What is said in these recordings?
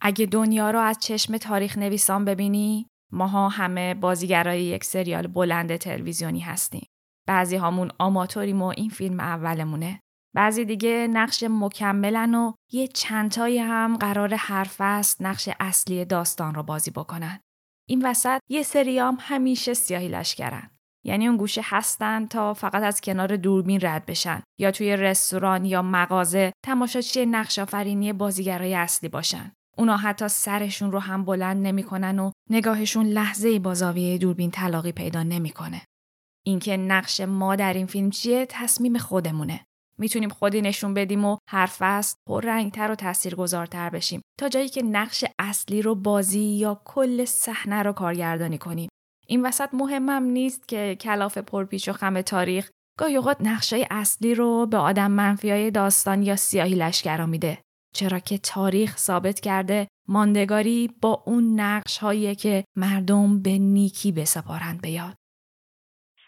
اگه دنیا رو از چشم تاریخ نویسان ببینی ماها همه بازیگرای یک سریال بلند تلویزیونی هستیم. بعضی هامون آماتوریم و این فیلم اولمونه. بعضی دیگه نقش مکملن و یه چندتایی هم قرار حرف است نقش اصلی داستان رو بازی بکنن. این وسط یه سریام همیشه سیاهی لشکرن. یعنی اون گوشه هستن تا فقط از کنار دوربین رد بشن یا توی رستوران یا مغازه تماشاچی نقش آفرینی بازیگرای اصلی باشن. اونا حتی سرشون رو هم بلند نمی‌کنن و نگاهشون لحظه با زاویه دوربین تلاقی پیدا نمی‌کنه. اینکه نقش ما در این فیلم چیه تصمیم خودمونه. می‌تونیم خودی نشون بدیم و حرف است پر رنگتر و تاثیرگذارتر بشیم تا جایی که نقش اصلی رو بازی یا کل صحنه رو کارگردانی کنیم. این وسط مهمم نیست که کلاف پرپیچ و خم تاریخ گاهی اوقات نقشای اصلی رو به آدم منفیای داستان یا سیاهی لشکرا میده. چرا که تاریخ ثابت کرده ماندگاری با اون نقش هایی که مردم به نیکی بسپارند به یاد.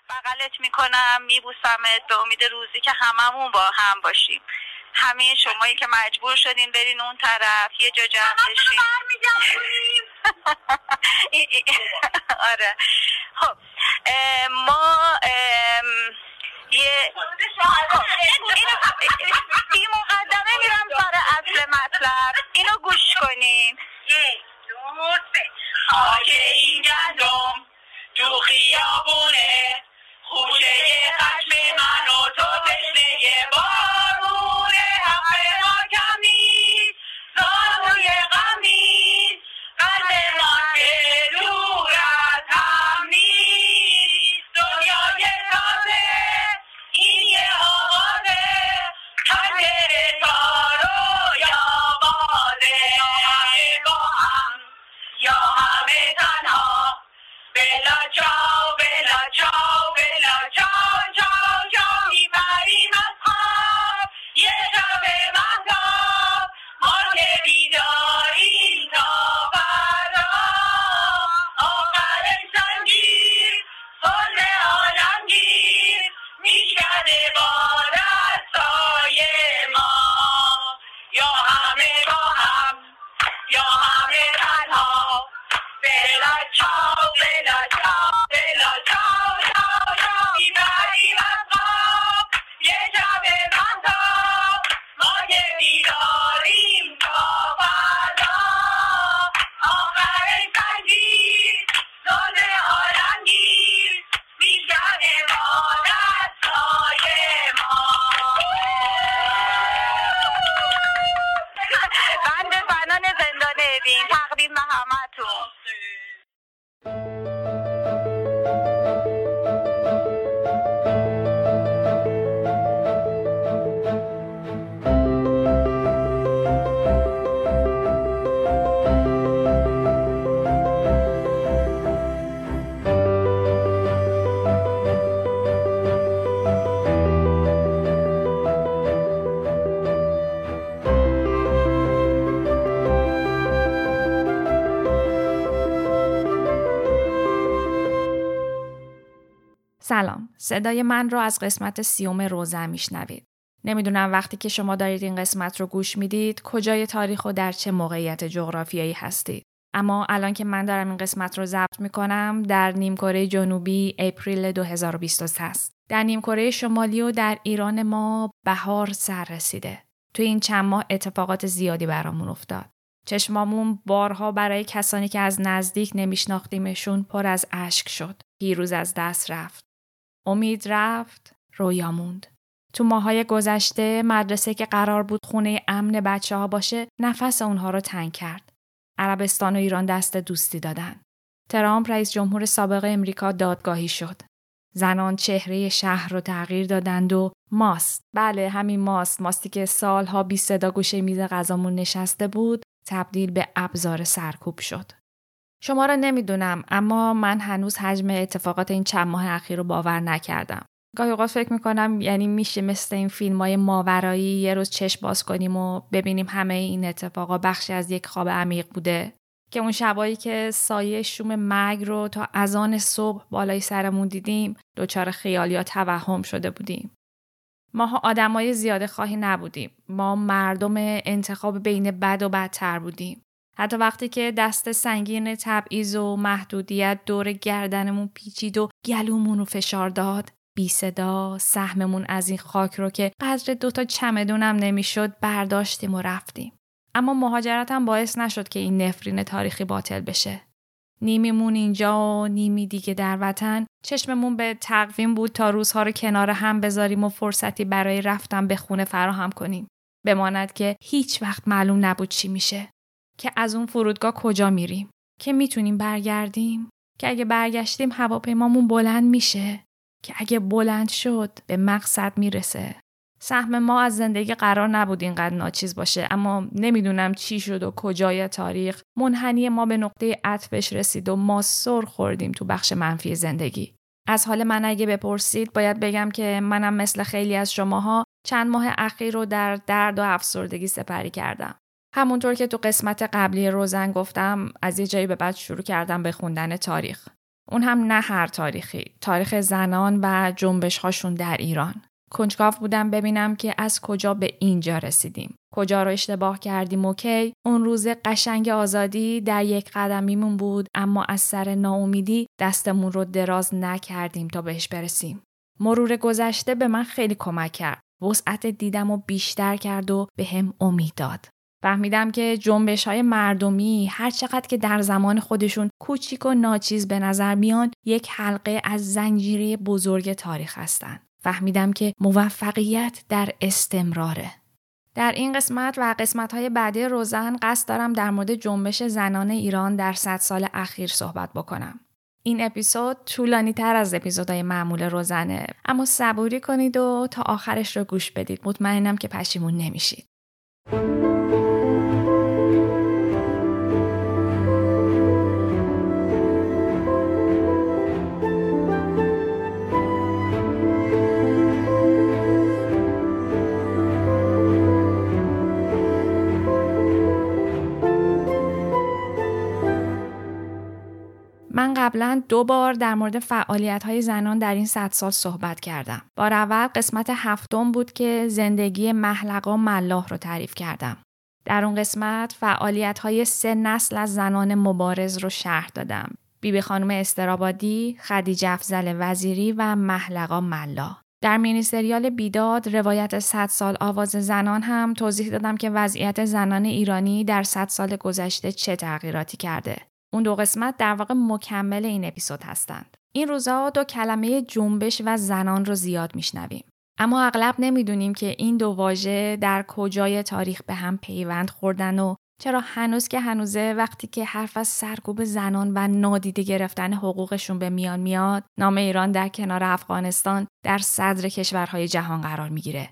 بغلت می‌کنم میبوسمت به امید روزی که هممون با هم باشیم. همه شمایی که مجبور شدین برین اون طرف یه جا جمع بشین. آره. خب ما یه این مقدمه میرم سر اصل مطلب. اینو گوش کنین یک دو سه خاک این گندم. تو خیابونه. خوشه خشم من و تو تشنه بارون حق ما کم نیست صدای من رو از قسمت سیوم روزه میشنوید. نمی‌دونم وقتی که شما دارید این قسمت رو گوش می‌دید کجای تاریخ و در چه موقعیت جغرافیایی هستید. اما الان که من دارم این قسمت رو ضبط می‌کنم در نیمکره جنوبی اپریل 2023 است. در نیمکره شمالی و در ایران ما بهار سر رسیده. تو این چند ماه اتفاقات زیادی برامون افتاد. چشمامون بارها برای کسانی که از نزدیک نمیشناختیمشون پر از اشک شد. پیروز از دست رفت. امید رفت رویا موند تو ماهای گذشته مدرسه که قرار بود خونه امن بچه ها باشه نفس اونها رو تنگ کرد. عربستان و ایران دست دوستی دادن. ترامپ رئیس جمهور سابق امریکا دادگاهی شد. زنان چهره شهر رو تغییر دادند و ماست بله همین ماست ماستی که سالها بی صدا گوشه میز غذامون نشسته بود تبدیل به ابزار سرکوب شد. شما را نمی‌دونم اما من هنوز حجم اتفاقات این چند ماه اخیر رو باور نکردم. گاهی اوقات فکر می‌کنم یعنی میشه مثل این فیلم های ماورایی یه روز چشم باز کنیم و ببینیم همه این اتفاقا بخشی از یک خواب عمیق بوده که اون شبایی که سایه شوم مرگ رو تا اذان صبح بالای سرمون دیدیم دچار خیال یا توهم شده بودیم. ماها آدمای زیاده خواهی نبودیم. ما مردم انتخاب بین بد و بدتر بودیم. حتی وقتی که دست سنگین تبعیض و محدودیت دور گردنمون پیچید و گلومون رو فشار داد بی صدا سهممون از این خاک رو که قدر دوتا چمدونم نمی‌شد برداشتیم و رفتیم. اما مهاجرتم باعث نشد که این نفرین تاریخی باطل بشه. نیمیمون اینجا و نیمی دیگه در وطن چشممون به تقویم بود تا روزها رو کنار هم بذاریم و فرصتی برای رفتن به خونه فراهم کنیم. بماند که هیچ وقت معلوم نبود چی میشه. که از اون فرودگاه کجا میریم. که می‌تونیم برگردیم. که اگه برگشتیم هواپیمامون بلند میشه. که اگه بلند شد به مقصد می‌رسه. سهم ما از زندگی قرار نبود اینقدر ناچیز باشه اما نمی‌دونم چی شد و کجای تاریخ منحنی ما به نقطه عطفش رسید و ما سر خوردیم تو بخش منفی زندگی. از حال من اگه بپرسید باید بگم که منم مثل خیلی از شماها چند ماه اخیر رو در درد و افسردگی سپری کردم. همونطور که تو قسمت قبلی روزن گفتم از یه جایی به بعد شروع کردم به خوندن تاریخ. اون هم نه هر تاریخی، تاریخ زنان و جنبش هاشون در ایران. کنجکاو بودم ببینم که از کجا به اینجا رسیدیم. کجا رو اشتباه کردیم اوکی اون روز قشنگ آزادی در یک قدمیمون بود اما از سر ناامیدی دستمون رو دراز نکردیم تا بهش برسیم. مرور گذشته به من خیلی کمک کرد. وسعت دیدم و بیشتر کرد و به هم امید داد. فهمیدم که جنبش های مردمی هر چقدر که در زمان خودشون کوچیک و ناچیز به نظر میان یک حلقه از زنجیره بزرگ تاریخ هستند. فهمیدم که موفقیت در استمراره. در این قسمت و قسمت های بعدی روزن قصد دارم در مورد جنبش زنان ایران در صد سال اخیر صحبت بکنم. این اپیزود طولانی تر از اپیزودهای معمول روزنه اما صبوری کنید و تا آخرش رو گوش بدید مطمئنم که پشیمون نمیشید. من قبلا دو بار در مورد فعالیت های زنان در این صد سال صحبت کردم. بار اول قسمت هفتم بود که زندگی محلقا ملاح رو تعریف کردم. در اون قسمت فعالیت های سه نسل از زنان مبارز رو شرح دادم. بیبی خانم استرابادی، خدیجه افزل وزیری و محلقا ملا. در مینی سریال بیداد روایت 100 سال آواز زنان هم توضیح دادم که وضعیت زنان ایرانی در 100 سال گذشته چه تغییراتی کرده. اون دو قسمت در واقع مکمل این اپیزود هستند. این روزها دو کلمه جنبش و زنان رو زیاد میشنویم. اما اغلب نمی‌دونیم که این دو واژه در کجای تاریخ به هم پیوند خوردن و چرا هنوز که هنوزه وقتی که حرف از سرکوب زنان و نادیده گرفتن حقوقشون به میان میاد نام ایران در کنار افغانستان در صدر کشورهای جهان قرار می‌گیره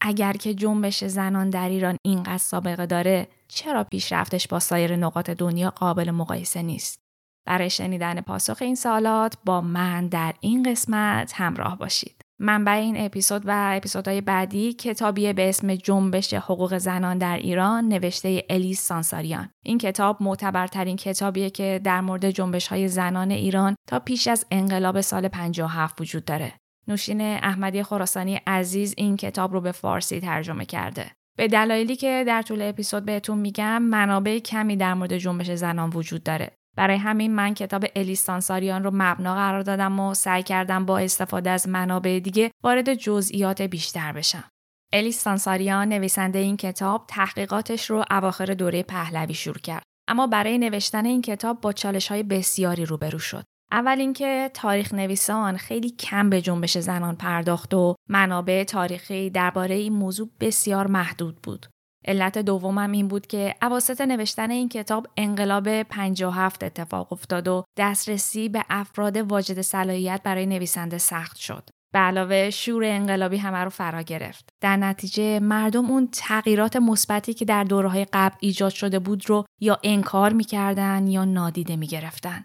اگر که جنبش زنان در ایران اینقدر سابقه داره چرا پیشرفتش با سایر نقاط دنیا قابل مقایسه نیست برای شنیدن پاسخ این سوالات با من در این قسمت همراه باشید منبع این اپیزود و اپیزودهای بعدی کتابی به اسم جنبش حقوق زنان در ایران نوشته الیس سانساریان. این کتاب معتبرترین کتابیه که در مورد جنبش های زنان ایران تا پیش از انقلاب سال 57 وجود داره. نوشین احمدی خراسانی عزیز این کتاب رو به فارسی ترجمه کرده. به دلایلی که در طول اپیزود بهتون میگم منابع کمی در مورد جنبش زنان وجود داره. برای همین من کتاب الیستانساریان رو مبنا قرار دادم و سعی کردم با استفاده از منابع دیگه وارد جزئیات بیشتر بشم. الیستانساریان نویسنده این کتاب تحقیقاتش رو اواخر دوره پهلوی شروع کرد. اما برای نوشتن این کتاب با چالش های بسیاری روبرو شد. اول اینکه تاریخ نویسان خیلی کم به جنبش زنان پرداخت و منابع تاریخی درباره این موضوع بسیار محدود بود. علت دومم این بود که عواسط نوشتن این کتاب انقلاب 57 اتفاق افتاد و دسترسی به افراد واجد صلاحیت برای نویسنده سخت شد. به علاوه شور انقلابی همه رو فرا گرفت. در نتیجه مردم اون تغییرات مثبتی که در دورهای قبل ایجاد شده بود رو یا انکار می‌کردن یا نادیده می‌گرفتن.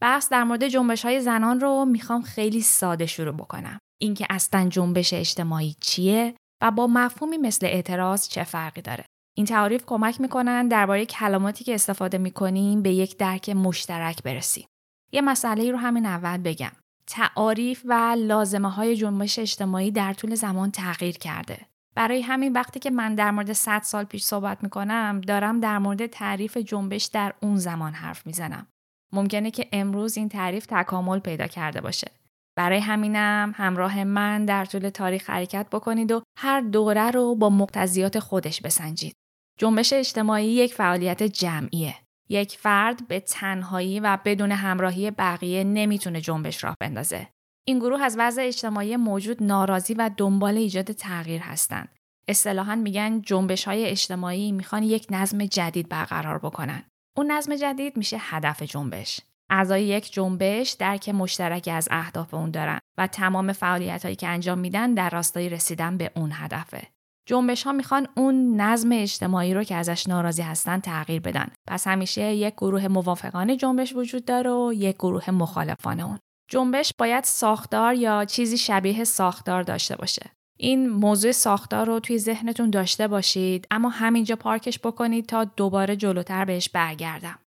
بحث در مورد جنبش های زنان رو می‌خوام خیلی ساده شروع بکنم. اینکه اصلا جنبش اجتماعی چیه و با مفهومی مثل اعتراض چه فرقی داره. این تعاریف کمک می‌کنن درباره کلماتی که استفاده می‌کنیم به یک درک مشترک برسیم. یه مسئله رو همین اول بگم. تعاریف و لازمه های جنبش اجتماعی در طول زمان تغییر کرده. برای همین وقتی که من در مورد 100 سال پیش صحبت می‌کنم دارم در مورد تعریف جنبش در اون زمان حرف می‌زنم. ممکنه که امروز این تعریف تکامل پیدا کرده باشه. برای همینم همراه من در طول تاریخ حرکت بکنید و هر دوره رو با مقتضیات خودش بسنجید. جنبش اجتماعی یک فعالیت جمعیه. یک فرد به تنهایی و بدون همراهی بقیه نمی‌تونه جنبش راه بندازه. این گروه از وضع اجتماعی موجود ناراضی و دنبال ایجاد تغییر هستند. اصطلاحا میگن جنبش های اجتماعی می‌خوان یک نظم جدید برقرار بکنن. اون نظم جدید میشه هدف جنبش. اعضای یک جنبش درک مشترکی از اهداف اون دارن و تمام فعالیت هایی که انجام میدن در راستای رسیدن به اون هدفه. جنبش ها می‌خوان اون نظم اجتماعی رو که ازش ناراضی هستن تغییر بدن. پس همیشه یک گروه موافقان جنبش وجود داره و یک گروه مخالفان اون. جنبش باید ساختار یا چیزی شبیه ساختار داشته باشه. این موضوع ساختار رو توی ذهنتون داشته باشید اما همینجا پارکش بکنید تا دوباره جلوتر بهش برگردم.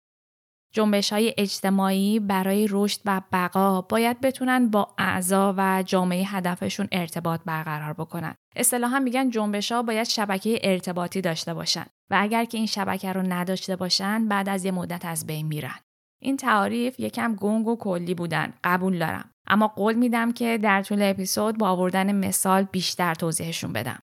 جنبش های اجتماعی برای رشد و بقا باید بتونن با اعضا و جامعه هدفشون ارتباط برقرار بکنن. اصطلاحا میگن جنبش ها باید شبکه ارتباطی داشته باشن و اگر که این شبکه رو نداشته باشن بعد از یه مدت از بین میرن. این تعاریف یکم گنگ و کلی بودن قبول دارم اما قول میدم که در طول اپیزود با آوردن مثال بیشتر توضیحشون بدم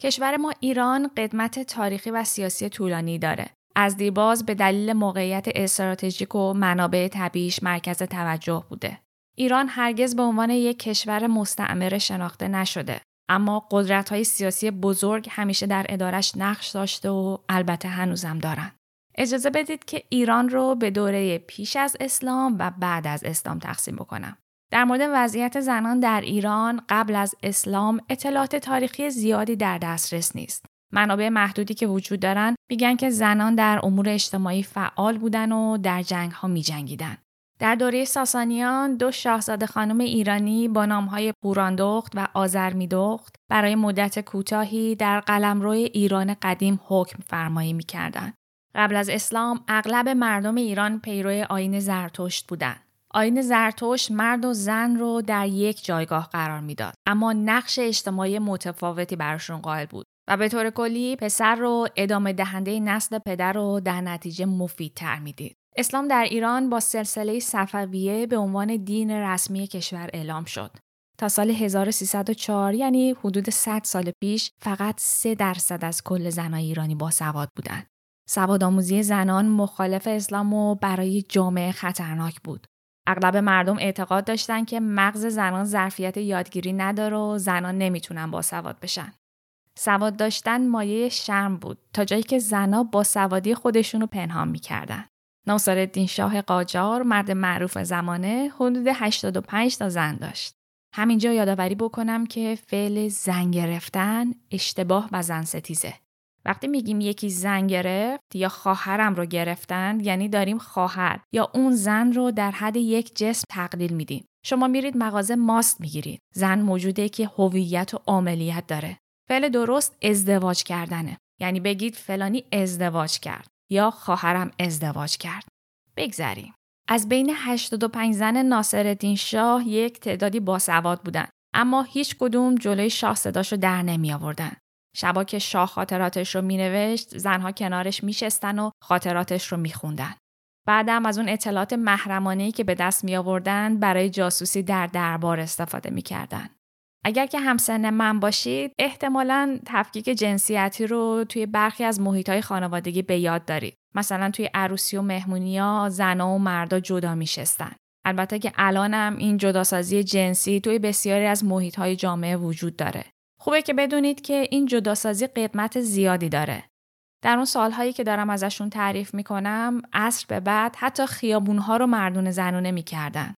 کشور ما ایران قدمت تاریخی و سیاسی طولانی داره از دیرباز به دلیل موقعیت استراتژیک و منابع طبیعیش مرکز توجه بوده ایران هرگز به عنوان یک کشور مستعمره شناخته نشده اما قدرت های سیاسی بزرگ همیشه در ادارش نقش داشته و البته هنوزم دارن. اجازه بدید که ایران رو به دوره پیش از اسلام و بعد از اسلام تقسیم بکنم. در مورد وضعیت زنان در ایران قبل از اسلام اطلاعات تاریخی زیادی در دسترس نیست. منابع محدودی که وجود دارن میگن که زنان در امور اجتماعی فعال بودن و در جنگ ها می جنگیدن. در دوره ساسانیان دو شاهزاده خانم ایرانی با نامهای پوراندخت و آزرمیدخت برای مدت کوتاهی در قلمرو ایران قدیم حکم فرمایی می‌کردند. قبل از اسلام اغلب مردم ایران پیرو آین زرتشت بودند. آین زرتشت مرد و زن رو در یک جایگاه قرار می‌داد اما نقش اجتماعی متفاوتی براشون قائل بود و به طور کلی پسر رو ادامه دهنده نسل پدر رو در نتیجه مفیدتر می‌دید. اسلام در ایران با سلسله صفویه به عنوان دین رسمی کشور اعلام شد. تا سال 1304 یعنی حدود 100 سال پیش فقط 3 درصد از کل زنای ایرانی با سواد بودند. سوادآموزی زنان مخالف اسلام و برای جامعه خطرناک بود. اغلب مردم اعتقاد داشتند که مغز زنان ظرفیت یادگیری نداره و زنان نمی‌تونن با سواد بشن. سواد داشتن مایه شرم بود تا جایی که زنا با سوادی خودشونو پنهان می‌کردن. ناصرالدین شاه قاجار مرد معروف زمانه حدود 85 تا زن داشت. همینجا یادآوری بکنم که فعل زن گرفتن اشتباه و زن ستیزه. وقتی میگیم یکی زن گرفت یا خواهرم رو گرفتن یعنی داریم خواهر یا اون زن رو در حد یک جسم تقلیل میدیم. شما میرید مغازه ماست می‌گیرید. زن موجوده که هویت و عملیت داره. فعل درست ازدواج کردنه. یعنی بگید فلانی ازدواج کرد یا خواهرم ازدواج کرد. بگذریم. از بین 85 زن ناصرالدین شاه یک تعدادی باسواد بودن اما هیچ کدوم جلوی شاه صداشو در نمی آوردن. شبا که شاه خاطراتش رو مینوشت زنها کنارش میشستن و خاطراتش رو میخوندن. بعدم از اون اطلاعات محرمانهی که به دست می آوردن برای جاسوسی در دربار استفاده می‌کردن. اگر که همسن من باشید احتمالا تفکیک جنسیتی رو توی برخی از محیطهای خانوادگی به یاد دارید. مثلا توی عروسی و مهمونی ها زنها و مردا جدا میشستن. البته که الانم این جداسازی جنسی توی بسیاری از محیطهای جامعه وجود داره. خوبه که بدونید که این جداسازی قدمت زیادی داره. در اون سالهایی که دارم ازشون تعریف می‌کنم عصر به بعد حتی خیابونها رو مردون زنونه می‌کردن.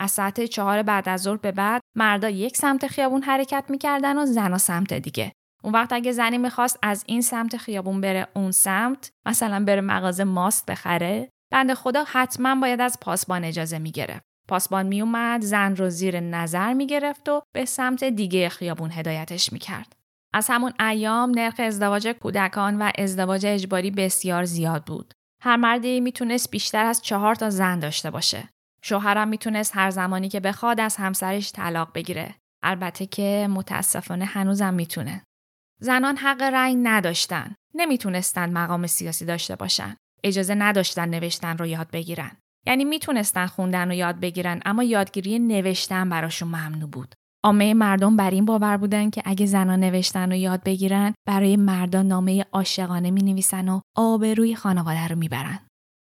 از ساعت چهار بعد از ظهر به بعد مردا یک سمت خیابون حرکت می‌کردن و زنا سمت دیگه. اون وقت اگه زنی می‌خواست از این سمت خیابون بره اون سمت مثلا بره مغازه ماست بخره بند خدا حتما باید از پاسبان اجازه می‌گرفت. پاسبان میومد زن رو زیر نظر می‌گرفت و به سمت دیگه خیابون هدایتش می‌کرد. از همون ایام نرخ ازدواج کودکان و ازدواج اجباری بسیار زیاد بود. هر مردی می‌تونست بیشتر از چهار تا زن داشته باشه. شوهرم می‌تونست هر زمانی که بخواد از همسرش طلاق بگیره. البته که متاسفانه هنوزم می‌تونه. زنان حق رأی نداشتن. نمی‌تونستن مقام سیاسی داشته باشن. اجازه نداشتن نوشتن رو یاد بگیرن. یعنی می‌تونستن خوندن رو یاد بگیرن اما یادگیری نوشتن براشون ممنوع بود. عامه مردم بر این باور بودن که اگه زنان نوشتن رو یاد بگیرن برای مردان نامه عاشقانه می نویسن و آبروی خانواده رو می‌برن.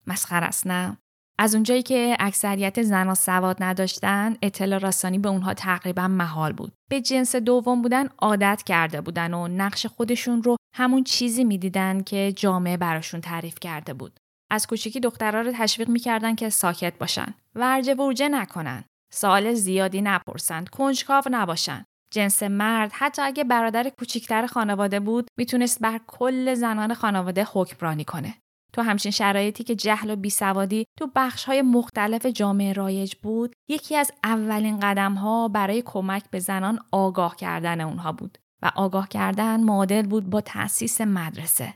مسخر است نه؟ از اونجایی که اکثریت زنان سواد نداشتن اطلاع رسانی به اونها تقریبا محال بود به جنس دوم بودن عادت کرده بودن و نقش خودشون رو همون چیزی می‌دیدن که جامعه براشون تعریف کرده بود از کوچیکی دخترها رو تشویق می‌کردن که ساکت باشن. ورجه ورجه نکنن. سوال زیادی نپرسند. کنجکاو نباشن. جنس مرد حتی اگه برادر کوچیکتر خانواده بود می‌تونست بر کل زنان خانواده حکمرانی کنه. تو همچین شرایطی که جهل و بیسوادی تو بخش های مختلف جامعه رایج بود یکی از اولین قدم ها برای کمک به زنان آگاه کردن اونها بود. و آگاه کردن معادل بود با تأسیس مدرسه.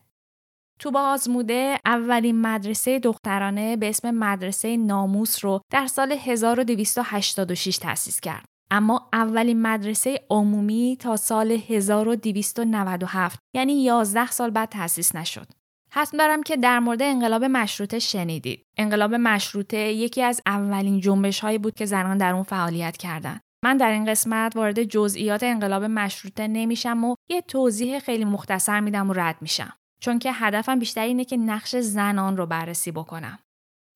تو بازموده اولین مدرسه دخترانه به اسم مدرسه ناموس رو در سال 1286 تأسیس کرد. اما اولین مدرسه عمومی تا سال 1297 یعنی 11 سال بعد تأسیس نشد. حتم دارم که در مورد انقلاب مشروطه شنیدید. انقلاب مشروطه یکی از اولین جنبش هایی بود که زنان در اون فعالیت کردند. من در این قسمت وارد جزئیات انقلاب مشروطه نمیشم و یه توضیح خیلی مختصر میدم و رد میشم. چون که هدفم بیشتر اینه که نقش زنان رو بررسی بکنم.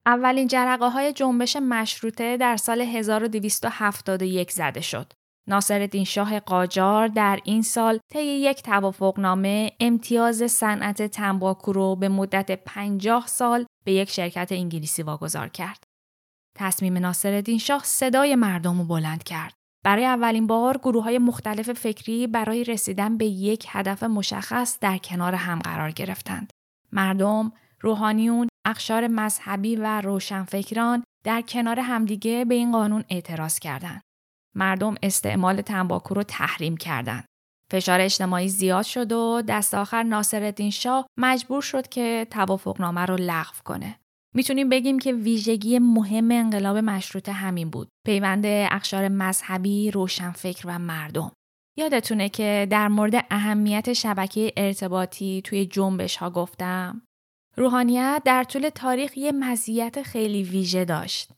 اولین جرقه های جنبش مشروطه در سال 1271 زده شد. ناصرالدین شاه قاجار در این سال طی یک توافقنامه امتیاز صنعت تنباکو رو به مدت 50 سال به یک شرکت انگلیسی واگذار کرد. تصمیم ناصرالدین شاه صدای مردم رو بلند کرد. برای اولین بار گروه های مختلف فکری برای رسیدن به یک هدف مشخص در کنار هم قرار گرفتند. مردم، روحانیون، اخشار مذهبی و روشنفکران در کنار همدیگه به این قانون اعتراض کردند. مردم استعمال تنباکو رو تحریم کردند. فشار اجتماعی زیاد شد و دست آخر ناصرالدین شاه مجبور شد که توافقنامه رو لغو کنه. می‌تونیم بگیم که ویژگی مهم انقلاب مشروطه همین بود. پیوند اخشار مذهبی، روشنفکر و مردم. یادتونه که در مورد اهمیت شبکه ارتباطی توی جنبش ها گفتم؟ روحانیت در طول تاریخ یه مزیت خیلی ویژه داشت.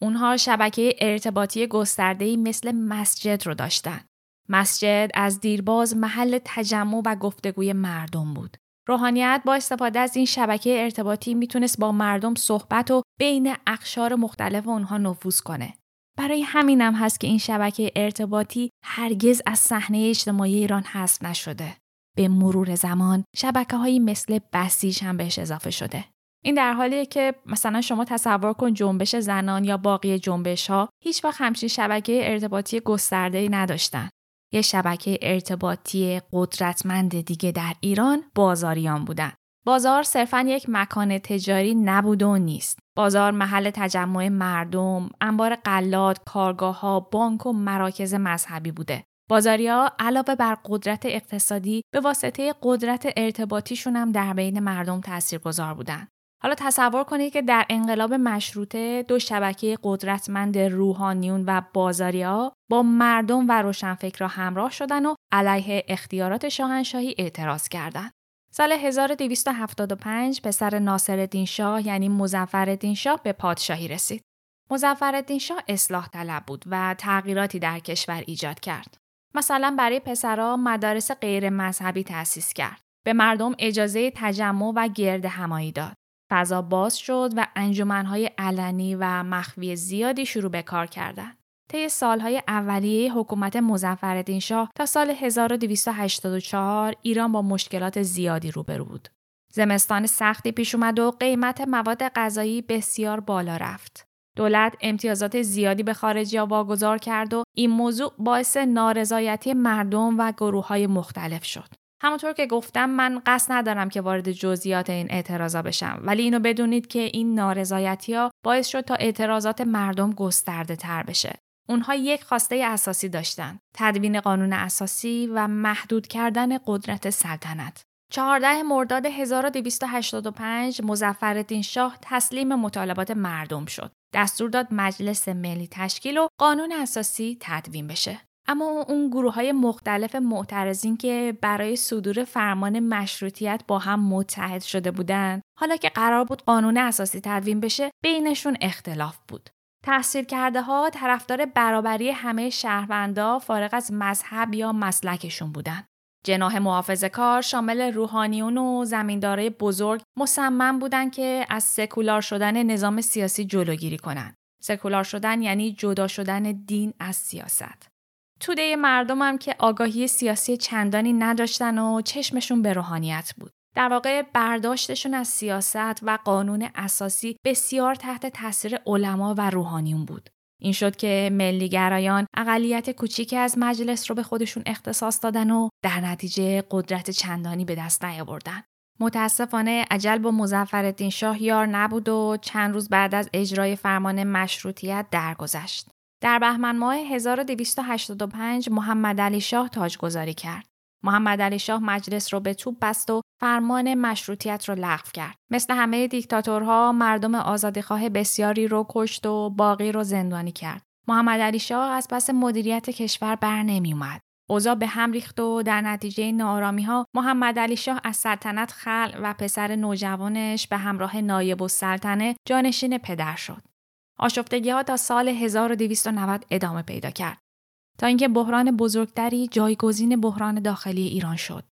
اونها شبکه ارتباطی گسترده‌ای مثل مسجد رو داشتن. مسجد از دیرباز محل تجمع و گفتگوی مردم بود. روحانیت با استفاده از این شبکه ارتباطی می‌تونست با مردم صحبت و بین اقشار مختلف اونها نفوذ کنه. برای همینم هست که این شبکه ارتباطی هرگز از صحنه اجتماعی ایران حذف نشده. به مرور زمان شبکه هایی مثل بسیج هم بهش اضافه شده. این در حالیه که مثلا شما تصور کن جنبش زنان یا باقی جنبش ها هیچ وقت همچین شبکه ارتباطی گسترده ای نداشتن. یه شبکه ارتباطی قدرتمند دیگه در ایران بازاریان بودن. بازار صرفا یک مکان تجاری نبود و نیست. بازار محل تجمع مردم، انبار قلات، کارگاه ها، بانک و مراکز مذهبی بوده. بازاریا علاوه بر قدرت اقتصادی به واسطه قدرت ارتباطیشون هم در بین مردم تاثیرگذار بودن. حالا تصور کنید که در انقلاب مشروطه دو شبکه قدرتمند روحانیون و بازاریا با مردم و روشنفکرها همراه شدن و علیه اختیارات شاهنشاهی اعتراض کردند. سال 1275 پسر ناصرالدین شاه یعنی مظفرالدین شاه به پادشاهی رسید. مظفرالدین شاه اصلاح طلب بود و تغییراتی در کشور ایجاد کرد. مثلا برای پسرها مدارس غیر مذهبی تأسیس کرد. به مردم اجازه تجمع و گرد همایی داد. فضا باز شد و انجمنهای علنی و مخفی زیادی شروع به کار کردند. طی سالهای اولیه حکومت مظفرالدین شاه تا سال 1284 ایران با مشکلات زیادی روبرو بود. زمستان سختی پیش اومد و قیمت مواد غذایی بسیار بالا رفت. دولت امتیازات زیادی به خارجی واگذار کرد و این موضوع باعث نارضایتی مردم و گروه های مختلف شد. همونطور که گفتم من قصد ندارم که وارد جزئیات این اعتراضا بشم ولی اینو بدونید که این نارضایتی ها باعث شد تا اعتراضات مردم گسترده تر بشه. اونها یک خواسته اساسی داشتن تدوین قانون اساسی و محدود کردن قدرت سلطنت. 14 مرداد 1285 مظفرالدین شاه تسلیم مطالبات مردم شد. دستور داد مجلس ملی تشکیل و قانون اساسی تدوین بشه. اما اون گروه های مختلف معترضین که برای صدور فرمان مشروطیت با هم متحد شده بودند حالا که قرار بود قانون اساسی تدوین بشه بینشون اختلاف بود تحصیل کرده ها طرفدار برابری همه شهروندا فارغ از مذهب یا مسلکشون بودن. جناح محافظ کار شامل روحانیون و زمیندارای بزرگ مصمم بودند که از سکولار شدن نظام سیاسی جلوگیری کنند. سکولار شدن یعنی جدا شدن دین از سیاست. توده مردم هم که آگاهی سیاسی چندانی نداشتن و چشمشون به روحانیت بود. در واقع برداشتشون از سیاست و قانون اساسی بسیار تحت تاثیر علما و روحانیون بود. این شد که ملیگرایان اقلیت کوچیکی از مجلس رو به خودشون اختصاص دادن و در نتیجه قدرت چندانی به دست نیاوردن. متاسفانه عجل با مزفر شاه یار نبود و چند روز بعد از اجرای فرمان مشروطیت درگذشت. در بهمن ماه 1285 محمد علی شاه تاجگذاری کرد. محمد علی شاه مجلس رو به توپ بست و فرمان مشروطیت رو لغو کرد. مثل همه دیکتاتورها مردم آزادیخواه بسیاری رو کشت و باقی رو زندانی کرد. محمد علی شاه از پس مدیریت کشور بر نمی اومد. اوضاع به هم ریخت و در نتیجه نارامی ها محمد علی شاه از سلطنت خل و پسر نوجوانش به همراه نایب السلطنه جانشین پدر شد. آشفتگی ها تا سال 1290 ادامه پیدا کرد. تا اینکه بحران بزرگتری جایگزین بحران داخلی ایران شد.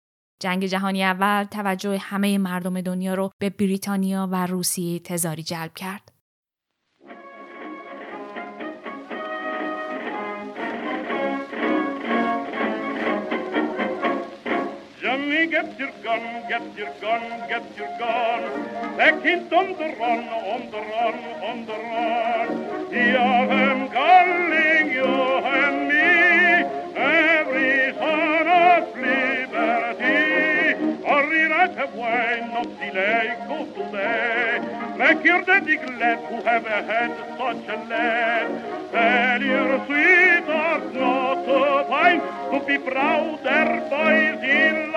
جنگ جهانی اول توجه همه مردم دنیا رو به بریتانیا و روسیه تزاری جلب کرد. Get your gun, get your gun, get your gun. Back hit on the run, on the run, on the run. Jag am calling you and me, every son of liberty. Hurry right away, not delay, go today. Make your daddy glad who have had such a lad. Tell your sweetheart not to find to be proud their boys in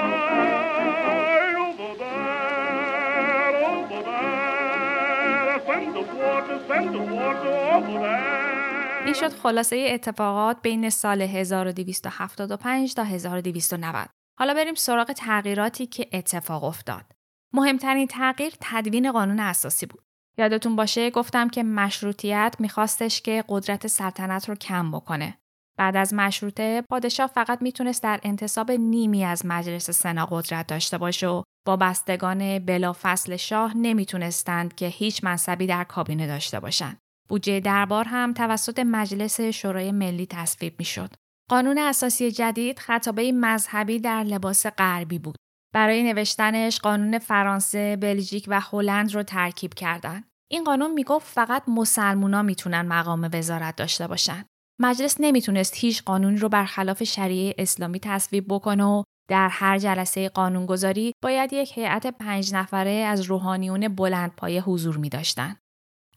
این شد خلاصه اتفاقات بین سال 1275 تا 1290. حالا بریم سراغ تغییراتی که اتفاق افتاد. مهمترین تغییر تدوین قانون اساسی بود. یادتون باشه گفتم که مشروطیت میخواستش که قدرت سلطنت رو کم بکنه. بعد از مشروطه پادشاه فقط می‌تونست در انتصاب نیمی از مجلس سنا قدرت داشته باشه و با بستگان بلافصل شاه نمی‌تونستند که هیچ منصبی در کابینه داشته باشند. بودجه دربار هم توسط مجلس شورای ملی تصویب می‌شد. قانون اساسی جدید خطابه مذهبی در لباس غربی بود. برای نوشتنش قانون فرانسه، بلژیک و هلند رو ترکیب کردن. این قانون می‌گفت فقط مسلمونا می‌تونن مقام وزارت داشته باشن. مجلس نمی‌تونست هیچ قانونی رو برخلاف شریعه اسلامی تصویب بکنه و در هر جلسه قانونگذاری باید یک هیئت پنج نفره از روحانیون بلند پایه حضور می داشتن.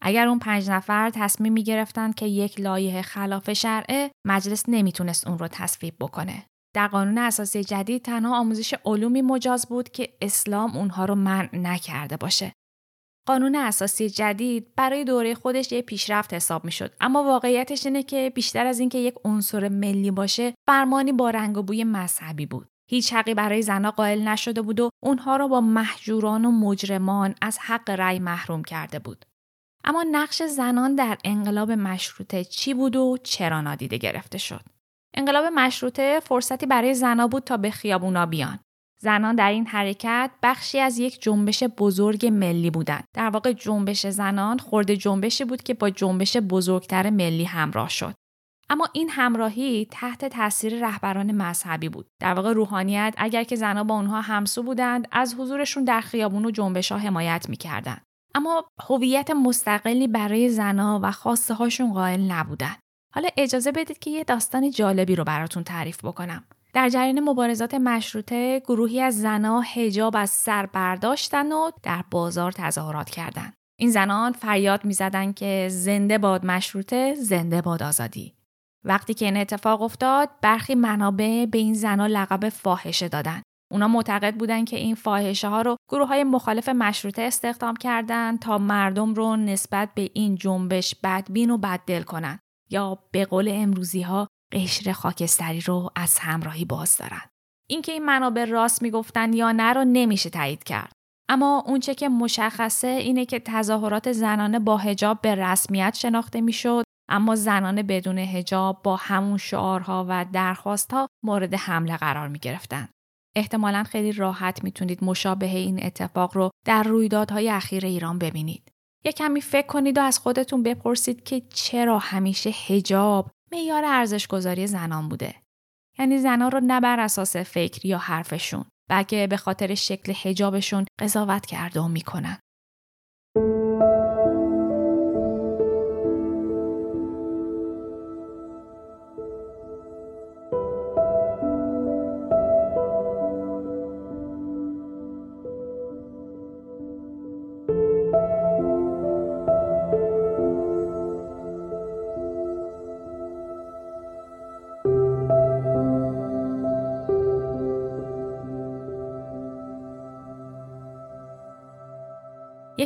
اگر اون پنج نفر تصمیم می گرفتن که یک لایه خلاف شرعه مجلس نمی‌تونست اون رو تصویب بکنه. در قانون اساسی جدید تنها آموزش علومی مجاز بود که اسلام اونها رو منع نکرده باشه. قانون اساسی جدید برای دوره خودش یه پیشرفت حساب می شد اما واقعیتش اینه که بیشتر از اینکه یک عنصر ملی باشه فرمانی با رنگ و بوی مذهبی بود هیچ حقی برای زنها قائل نشده بود و اونها را با محجوران و مجرمان از حق رأی محروم کرده بود اما نقش زنان در انقلاب مشروطه چی بود و چرا نادیده گرفته شد انقلاب مشروطه فرصتی برای زنها بود تا به خیابونا بیان زنان در این حرکت بخشی از یک جنبش بزرگ ملی بودند. در واقع جنبش زنان خورده جنبشی بود که با جنبش بزرگتر ملی همراه شد. اما این همراهی تحت تاثیر رهبران مذهبی بود. در واقع روحانیت اگر که زنها با اونها همسو بودند از حضورشون در خیابون و جنبش ها حمایت می‌کردند. اما هویت مستقلی برای زنها و خواسته هاشون قائل نبودند. حالا اجازه بدید که یه داستان جالبی رو براتون تعریف بکنم. در جریان مبارزات مشروطه گروهی از زنها حجاب از سر برداشتن و در بازار تظاهرات کردند. این زنان فریاد می‌زدند که زنده باد مشروطه، زنده باد آزادی. وقتی که این اتفاق افتاد، برخی منابع به این زنها لقب فاحشه دادند. اونا معتقد بودند که این فاحشه ها رو گروه های مخالف مشروطه استخدام کردند تا مردم رو نسبت به این جنبش بدبین و بددل کنند یا به قول امروزی ها قشر خاکستری رو از همراهی باز دارن. اینکه این منابع راست می‌گفتن یا نه رو نمیشه تایید کرد. اما اونچه که مشخصه اینه که تظاهرات زنانه با هجاب به رسمیت شناخته می‌شد اما زنان بدون هجاب با همون شعارها و درخواستها مورد حمله قرار می گرفتن. احتمالا خیلی راحت می‌تونید مشابه این اتفاق رو در رویدادهای اخیر ایران ببینید. یه کمی فکر کنید و از خودتون بپرسید که چرا همیشه هجاب معیار ارزشگذاری زنان بوده. یعنی زنان رو نه بر اساس فکر یا حرفشون بلکه به خاطر شکل هجابشون قضاوت کرده و می‌کنن.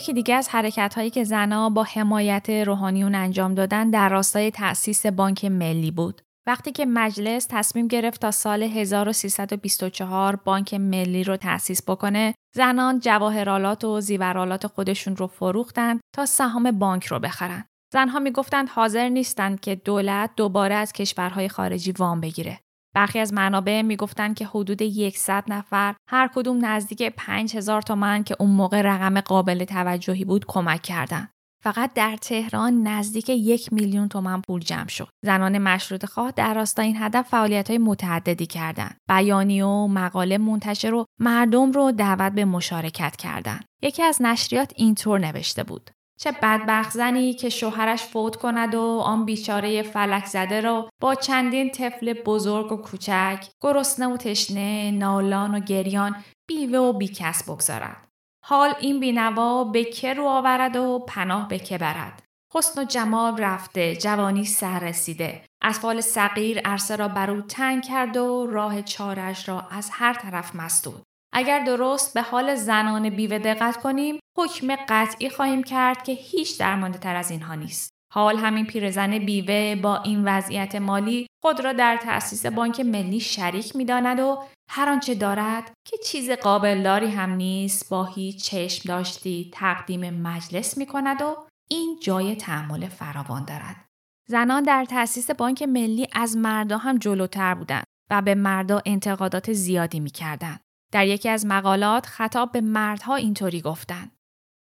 یکی دیگه از حرکت هایی که زنها با حمایت روحانیون انجام دادن در راستای تأسیس بانک ملی بود. وقتی که مجلس تصمیم گرفت تا سال 1324 بانک ملی رو تأسیس بکنه، زنان جواهرالات و زیورالات خودشون رو فروختند تا سهام بانک رو بخرن. زنها می‌گفتند حاضر نیستند که دولت دوباره از کشورهای خارجی وام بگیره. برخی از منابع می‌گفتند که حدود 100 نفر هر کدوم نزدیک 5000 تومن که اون موقع رقم قابل توجهی بود کمک کردند. فقط در تهران نزدیک یک میلیون تومن پول جمع شد. زنان مشروط خواه در راستای این هدف فعالیت های متعددی کردند. بیانی و مقاله منتشر و مردم رو دعوت به مشارکت کردند. یکی از نشریات اینطور نوشته بود. چه بدبخت زنی که شوهرش فوت کند و آن بیچاره فلک زده را با چندین طفل بزرگ و کوچک گرسنه و تشنه نالان و گریان بیوه و بیکس بگذارد. حال این بینوا به که رو آورد و پناه به که برد. حسن و جمال رفته جوانی سر رسیده. اطفال صغیر عرصه را بر او تنگ کرد و راه چارش را از هر طرف مسدود اگر درست به حال زنان بیوه دقت کنیم حکم قطعی خواهیم کرد که هیچ درمانده تر از اینها نیست. حال همین پیرزن بیوه با این وضعیت مالی خود را در تأسیس بانک ملی شریک می‌داند و هر آنچه دارد که چیز قابلداری هم نیست با هیچ چشم داشتی تقدیم مجلس می کند و این جای تحمل فراوان دارد. زنان در تأسیس بانک ملی از مردا هم جلوتر بودند و به مردا انتقادات زیادی می در یکی از مقالات خطاب به مردها اینطوری گفتند.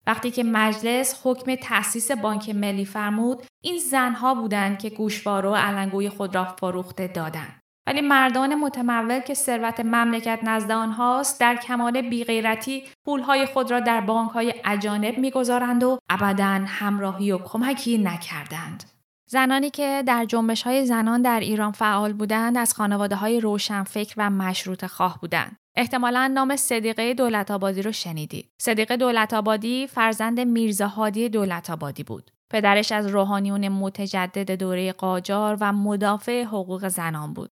وقتی که مجلس حکم تأسیس بانک ملی فرمود این زنها بودند که گوشواره و علنگوی خود را فروخته دادند ولی مردان متمول که ثروت مملکت نزد آنهاست در کمال بیغیرتی پولهای خود را در بانکهای اجانب می‌گذارند و ابدا همراهی و کمکی نکردند زنانی که در جنبش های زنان در ایران فعال بودند از خانواده های روشنفکر و مشروط خواه بودند. احتمالا نام صدیقه دولت آبادی رو شنیدید. صدیقه دولت آبادی فرزند میرزا هادی دولت آبادی بود. پدرش از روحانیون متجدد دوره قاجار و مدافع حقوق زنان بود.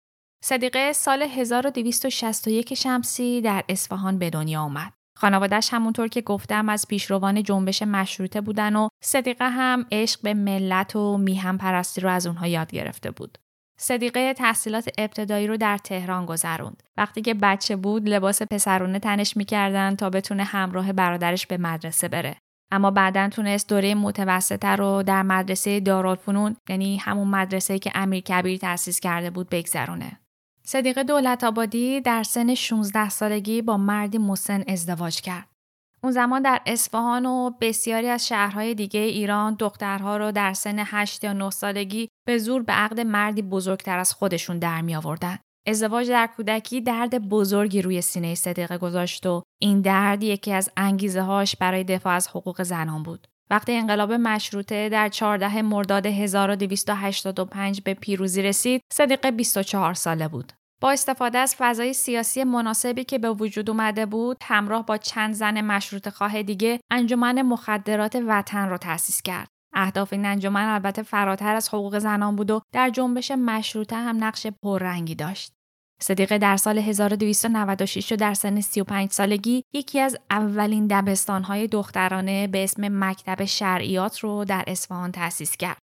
صدیقه سال 1261 شمسی در اصفهان به دنیا آمد. خانوادش همونطور که گفتم از پیشروان جنبش مشروطه بودن و صدیقه هم عشق به ملت و میهم پرستی رو از اونها یاد گرفته بود. صدیقه تحصیلات ابتدایی رو در تهران گذروند. وقتی که بچه بود لباس پسرونه تنش می‌کردن تا بتونه همراه برادرش به مدرسه بره. اما بعدا تونست دوره متوسطه رو در مدرسه دارالفنون یعنی همون مدرسه که امیر کبیر تأسیس کرده بود بگذرونه. صدیقه دولت آبادی در سن 16 سالگی با مردی مسن ازدواج کرد. اون زمان در اصفهان و بسیاری از شهرهای دیگه ایران دخترها رو در سن 8 یا 9 سالگی به زور به عقد مردی بزرگتر از خودشون در می آوردن. ازدواج در کودکی درد بزرگی روی سینه صدیقه گذاشت و این درد یکی از انگیزه هاش برای دفاع از حقوق زنان بود. وقتی انقلاب مشروطه در 14 مرداد 1285 به پیروزی رسید، صدیقه 24 ساله بود. با استفاده از فضای سیاسی مناسبی که به وجود اومده بود همراه با چند زن مشروط خواه دیگه انجمن مخدرات وطن را تأسیس کرد اهداف این انجمن البته فراتر از حقوق زنان بود و در جنبش مشروطه هم نقش پررنگی داشت صدیقه در سال 1296 و در سن 35 سالگی یکی از اولین دبستانهای دخترانه به اسم مکتب شرعیات رو در اصفهان تأسیس کرد.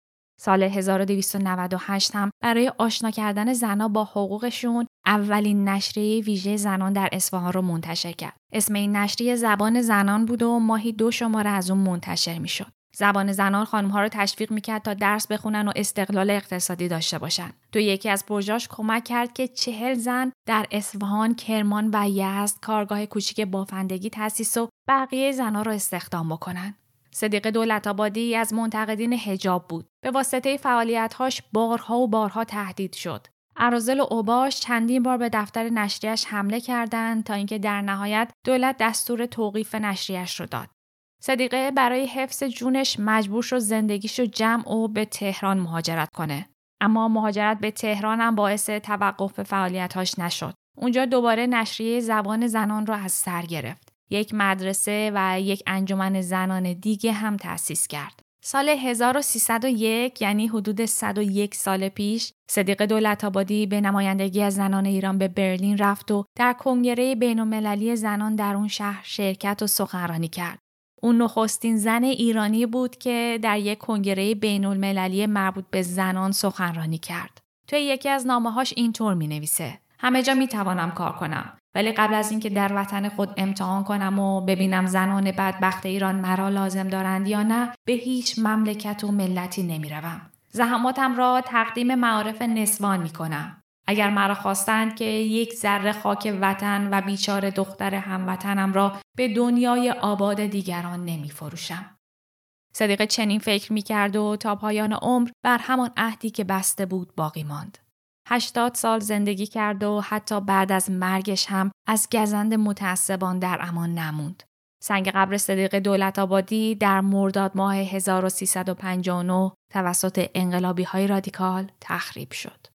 سال 1298 هم برای آشنا کردن زنها با حقوقشون اولین نشریه ویژه زنان در اصفهان رو منتشر کرد. اسم این نشریه زبان زنان بود و ماهی دو شماره از اون منتشر می‌شد. زبان زنان خانمها رو تشویق می‌کرد تا درس بخونن و استقلال اقتصادی داشته باشن. تو یکی از پروژاش کمک کرد که چهل زن در اصفهان، کرمان و یزد کارگاه کوچیک بافندگی تأسیس و بقیه زنها رو استخدام بکنن. صدیق دولت آبادی از منتقدین هجاب بود. به واسطه فعالیتهاش بارها و بارها تهدید شد. ارازل و اوباش چندین بار به دفتر نشریش حمله کردند تا اینکه در نهایت دولت دستور توقیف نشریش رو داد. صدیقه برای حفظ جونش مجبور شد زندگیشو جمع و به تهران مهاجرت کنه. اما مهاجرت به تهران هم باعث توقف فعالیتاش نشد. اونجا دوباره نشریه زبان زنان را از سر گرفت. یک مدرسه و یک انجمن زنان دیگه هم تأسیس کرد. سال 1301 یعنی حدود 101 سال پیش صدیق دولت آبادی به نمایندگی از زنان ایران به برلین رفت و در کنگره بین زنان در اون شهر شرکت و سخنرانی کرد. اون نخستین زن ایرانی بود که در یک کنگره بین المللی مربوط به زنان سخنرانی کرد. توی یکی از نامه هاش اینطور می نویسه. همه جا می توانم کار کنم. ولی قبل از اینکه در وطن خود امتحان کنم و ببینم زنان بدبخت ایران مرا لازم دارند یا نه به هیچ مملکت و ملتی نمی‌روم. زحماتم را تقدیم معارف نسوان می کنم. اگر مرا خواستند که یک ذره خاک وطن و بیچاره دختر هموطنم را به دنیای آباد دیگران نمی فروشم. صدیق چنین فکر می کرد و تا پایان عمر بر همان عهدی که بسته بود باقی ماند. هشتاد سال زندگی کرد و حتی بعد از مرگش هم از گزند متعصبان در امان نموند. سنگ قبر صدیق دولت آبادی در مرداد ماه 1359 توسط انقلابی های رادیکال تخریب شد.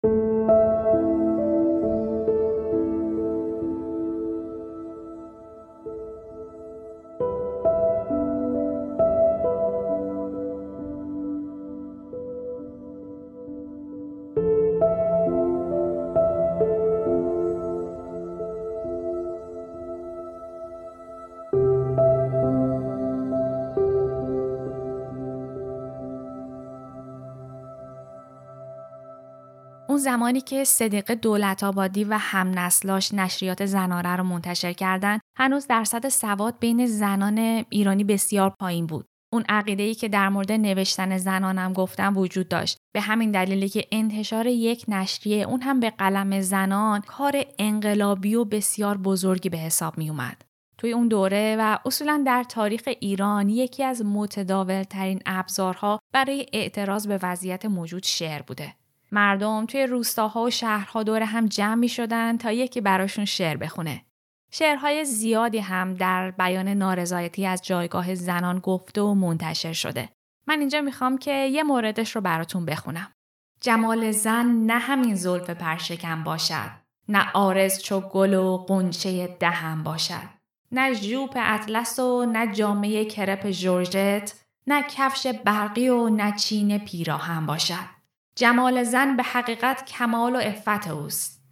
زمانی که صدیق دولت آبادی و هم نسلاش نشریات زناره رو منتشر کردند، هنوز درصد سواد بین زنان ایرانی بسیار پایین بود. اون عقیده ای که در مورد نوشتن زنانم گفتم وجود داشت. به همین دلیلی که انتشار یک نشریه اون هم به قلم زنان کار انقلابی و بسیار بزرگی به حساب می اومد. توی اون دوره و اصولا در تاریخ ایران یکی از متداول ترین ابزارها برای اعتراض به وضعیت موجود شعر بوده. مردم توی روستاها و شهرها دور هم جمع می شدن تا یکی براشون شعر بخونه. شعرهای زیادی هم در بیان نارضایتی از جایگاه زنان گفته و منتشر شده. من اینجا می‌خوام که یه موردش رو براتون بخونم. جمال زن نه همین زلف پرشکم باشد. نه آرز چو گل و قنچه دهم باشد. نه ژوپ اطلس و نه جامعه کرپ جورجت. نه کفش برقی و نه چین پیراهن باشد. جمال زن به حقیقت کمال و افت اوست.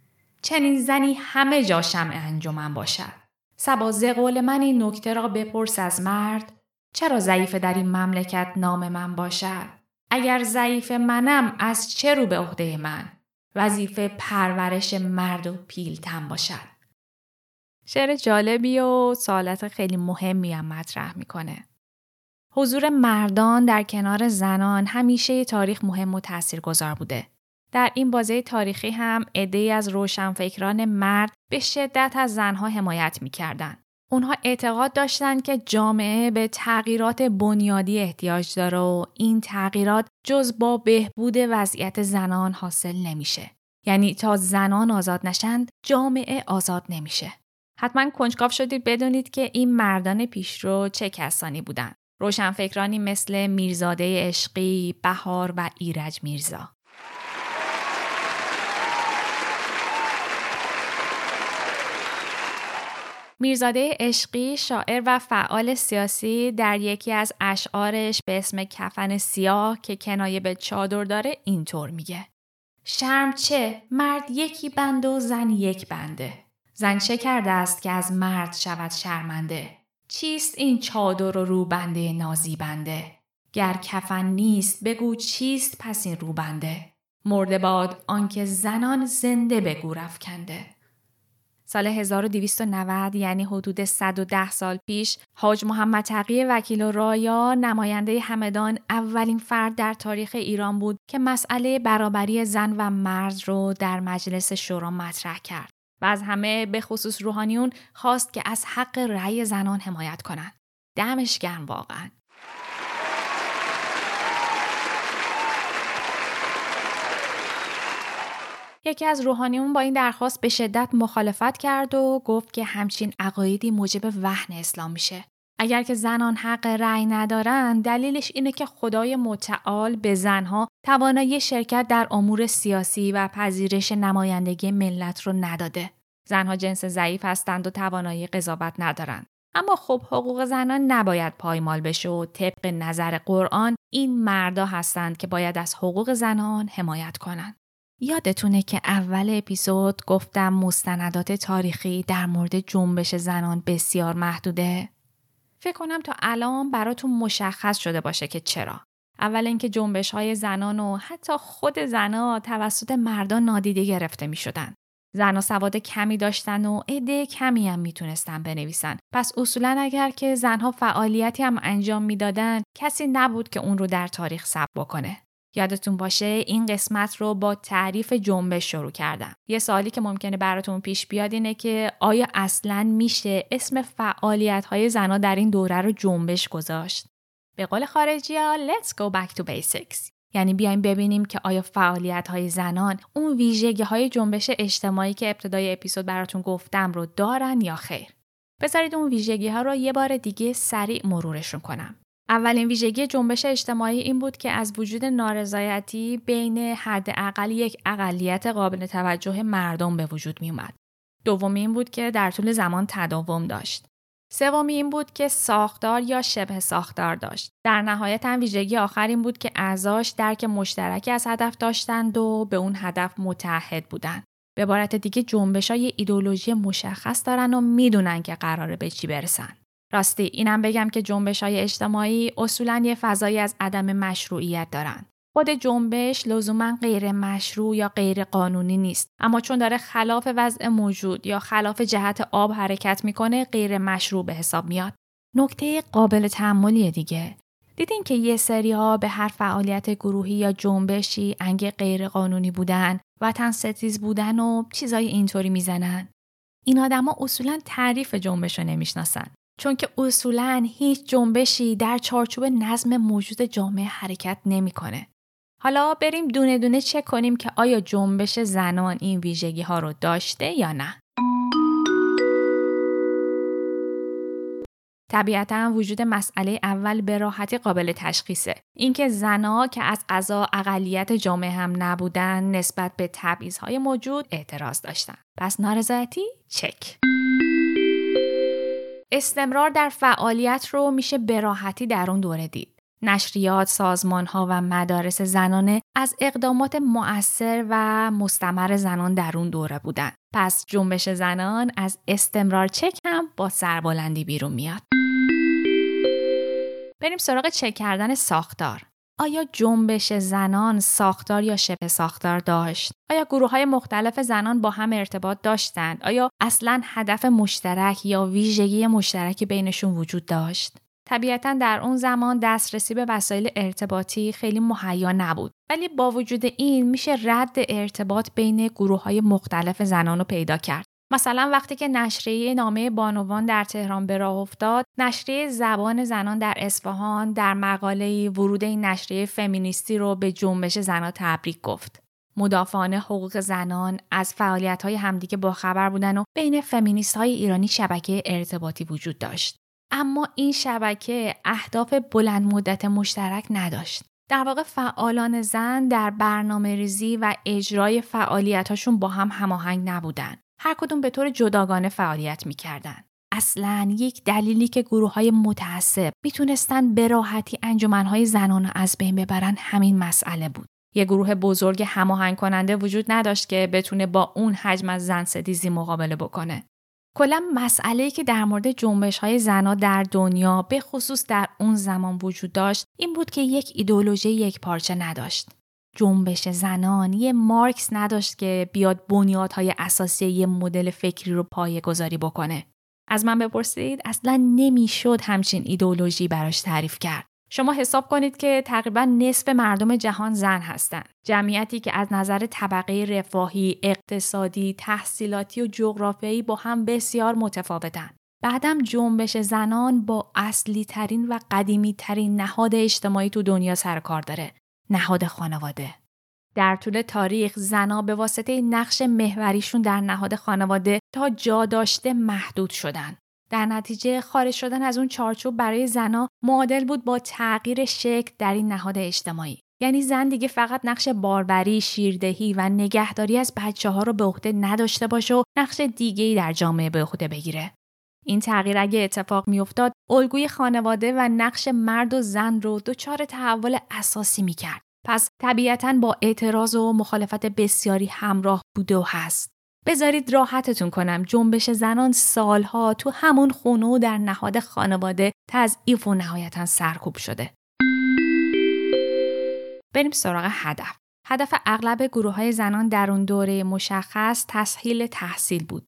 چنین زنی همه جا شمع انجمن باشد. سبا قول من این نکته را بپرس از مرد چرا ضعیف در این مملکت نام من باشد؟ اگر ضعیف منم از چه رو به عهده من؟ وظیفه پرورش مرد و پیلتن باشد. شعر جالبی و سوالات خیلی مهمی هم مطرح می‌کنه. حضور مردان در کنار زنان همیشه تاریخ مهم و تاثیرگذار بوده. در این بازه تاریخی هم عدهای از روشنفکران مرد به شدت از زنها حمایت می‌کردند. اونها اعتقاد داشتند که جامعه به تغییرات بنیادی احتیاج داره و این تغییرات جز با بهبود وضعیت زنان حاصل نمیشه. یعنی تا زنان آزاد نشند جامعه آزاد نمیشه. حتما کنجکاو شدید بدونید که این مردان پیشرو چه کسانی بودند. روشنفکرانی مثل میرزاده عشقی، بهار و ایرج میرزا. میرزاده عشقی شاعر و فعال سیاسی در یکی از اشعارش به اسم کفن سیاه که کنایه به چادر داره اینطور میگه. شرم چه؟ مرد یکی بند و زن یک بنده. زن چه کرده است که از مرد شود شرمنده؟ چیست این چادر و روبنده نازیبنده؟ گر کفن نیست بگو چیست پس این روبنده؟ مرده باد آنکه زنان زنده به گور افکنده. سال 1290 یعنی حدود 110 سال پیش حاج محمد تقی وکیل و رایا نماینده همدان اولین فرد در تاریخ ایران بود که مسئله برابری زن و مرد رو در مجلس شورا مطرح کرد. از همه به خصوص روحانیون خواست که از حق رأی زنان حمایت کنند. دمش گرم واقعا. یکی از روحانیون با این درخواست به شدت مخالفت کرد و گفت که همچین عقایدی موجب وحن اسلام میشه. اگر که زنان حق رأی ندارن دلیلش اینه که خدای متعال به زنها توانایی شرکت در امور سیاسی و پذیرش نمایندگی ملت رو نداده. زنها جنس ضعیف هستند و توانایی قضاوت ندارند. اما خب حقوق زنان نباید پایمال بشه و طبق نظر قرآن این مردا هستند که باید از حقوق زنان حمایت کنند. یادتونه که اول اپیزود گفتم مستندات تاریخی در مورد جنبش زنان بسیار محدوده؟ فکر کنم تا الان براتون مشخص شده باشه که چرا. اول اینکه جنبش های زنان و حتی خود زنها توسط مردان نادیده گرفته می شدن. سواد کمی داشتن و عده کمی هم می‌تونستن بنویسن. پس اصولا اگر که زنها فعالیتی هم انجام می‌دادن کسی نبود که اون رو در تاریخ ثبت بکنه. یادتون باشه این قسمت رو با تعریف جنبش شروع کردم. یه سوالی که ممکنه براتون پیش بیاد اینه که آیا اصلا میشه اسم فعالیت های زنها در این دوره رو جنبش گذاشت؟ به قول خارجی ها let's go back to basics. یعنی بیایم ببینیم که آیا فعالیت های زنان اون ویژگی های جنبش اجتماعی که ابتدای اپیزود براتون گفتم رو دارن یا خیر. بذارید اون ویژگی ها رو یه بار دیگه سریع مرورشون کنم. اولین ویژگی جنبش اجتماعی این بود که از وجود نارضایتی بین حداقل یک اقلیت قابل توجه مردم به وجود می اومد. دومی این بود که در طول زمان تداوم داشت. سومی این بود که ساختار یا شبه ساختار داشت. در نهایت هم ویژگی آخر این بود که اعضاش درک مشترکی از هدف داشتند و به اون هدف متحد بودند. به عبارت دیگه جنبش های ایدولوژی مشخص دارن و می‌دونن که قراره به چی برسن. راستی اینم بگم که جنبش های اجتماعی اصولا یه فضایی از عدم مشروعیت دارن. خود جنبش لزوما غیر مشروع یا غیر قانونی نیست. اما چون داره خلاف وضع موجود یا خلاف جهت آب حرکت می‌کنه غیر مشروع به حساب میاد. نکته قابل تحملی دیگه. دیدین که یه سری ها به هر فعالیت گروهی یا جنبشی انگ غیر قانونی بودن وطن ستیز بودن و چیزای اینطوری می‌زنن. این آدما اصولا تعریف جنبش رو نمی‌شناسن. چون که اصولا هیچ جنبشی در چارچوب نظم موجود جامعه حرکت نمی‌کنه. حالا بریم دونه دونه چک کنیم که آیا جنبش زنان این ویژگی ها رو داشته یا نه. طبیعتا وجود مسئله اول به راحتی قابل تشخیصه. اینکه زنها که از قضا اقلیت جامعه هم نبودن نسبت به تبعیضهای موجود اعتراض داشتن. پس نارضایتی چک. استمرار در فعالیت رو میشه به راحتی در اون دوره دید. نشریات، سازمان ها و مدارس زنانه از اقدامات مؤثر و مستمر زنان در اون دوره بودن. پس جنبش زنان از استمرار چک هم با سربلندی بیرون میاد. بریم سراغ چک کردن ساختار. آیا جنبش زنان ساختار یا شبه ساختار داشت؟ آیا گروه های مختلف زنان با هم ارتباط داشتند؟ آیا اصلا هدف مشترک یا ویژگی مشترکی بینشون وجود داشت؟ طبیعتا در اون زمان دسترسی به وسایل ارتباطی خیلی مهیا نبود ولی با وجود این میشه رد ارتباط بین گروه های مختلف زنان رو پیدا کرد مثلا وقتی که نشریه نامه بانوان در تهران به راه افتاد نشریه زبان زنان در اصفهان در مقاله ورود این نشریه فمینیستی رو به جنبش زنان تبریک گفت مدافعان حقوق زنان از فعالیت های همدیگه با خبر بودن و بین فمینیست های ایرانی شبکه ارتباطی وجود داشت. اما این شبکه اهداف بلند مدت مشترک نداشت. در واقع فعالان زن در برنامه ریزی و اجرای فعالیتاشون با هم هماهنگ نبودن. هر کدوم به طور جداگانه فعالیت می‌کردن. اصلا یک دلیلی که گروه های متعصب می‌تونستن به راحتی انجمنهای زنان از بین ببرن همین مسئله بود. یه گروه بزرگ هماهنگ کننده وجود نداشت که بتونه با اون حجم از زن ستیزی مقابله بکنه. کلا مسئله که در مورد جنبش های زنا در دنیا به خصوص در اون زمان وجود داشت این بود که یک ایدولوژی یک پارچه نداشت. جنبش زنان یه مارکس نداشت که بیاد بنیادهای اساسی یه مدل فکری رو پایه گذاری بکنه. از من بپرسید اصلا نمی‌شد همچین ایدولوژی براش تعریف کرد. شما حساب کنید که تقریبا نصف مردم جهان زن هستند. جمعیتی که از نظر طبقه رفاهی، اقتصادی، تحصیلاتی و جغرافیایی با هم بسیار متفاوتن. بعدم جنبش زنان با اصلی ترین و قدیمی ترین نهاد اجتماعی تو دنیا سر کار داره. نهاد خانواده. در طول تاریخ زنا به واسطه نقش محوریشون در نهاد خانواده تا جا داشته محدود شدن. در نتیجه خارج شدن از اون چارچوب برای زنا معادل بود با تغییر شکل در این نهاد اجتماعی. یعنی زن دیگه فقط نقش باربری، شیردهی و نگهداری از بچه ها رو به عهده نداشته باشه و نقش دیگه‌ای در جامعه به عهده بگیره. این تغییر اگه اتفاق میافتاد الگوی خانواده و نقش مرد و زن رو دچار تحول اساسی می‌کرد. پس طبیعتا با اعتراض و مخالفت بسیاری همراه بوده و هست. بذارید راحتتون کنم جنبش زنان سالها تو همون خونه و در نهاد خانواده تضعیف و نهایتا سرکوب شده. بریم سراغ هدف. هدف اغلب گروه های زنان در اون دوره مشخص تسهیل تحصیل بود.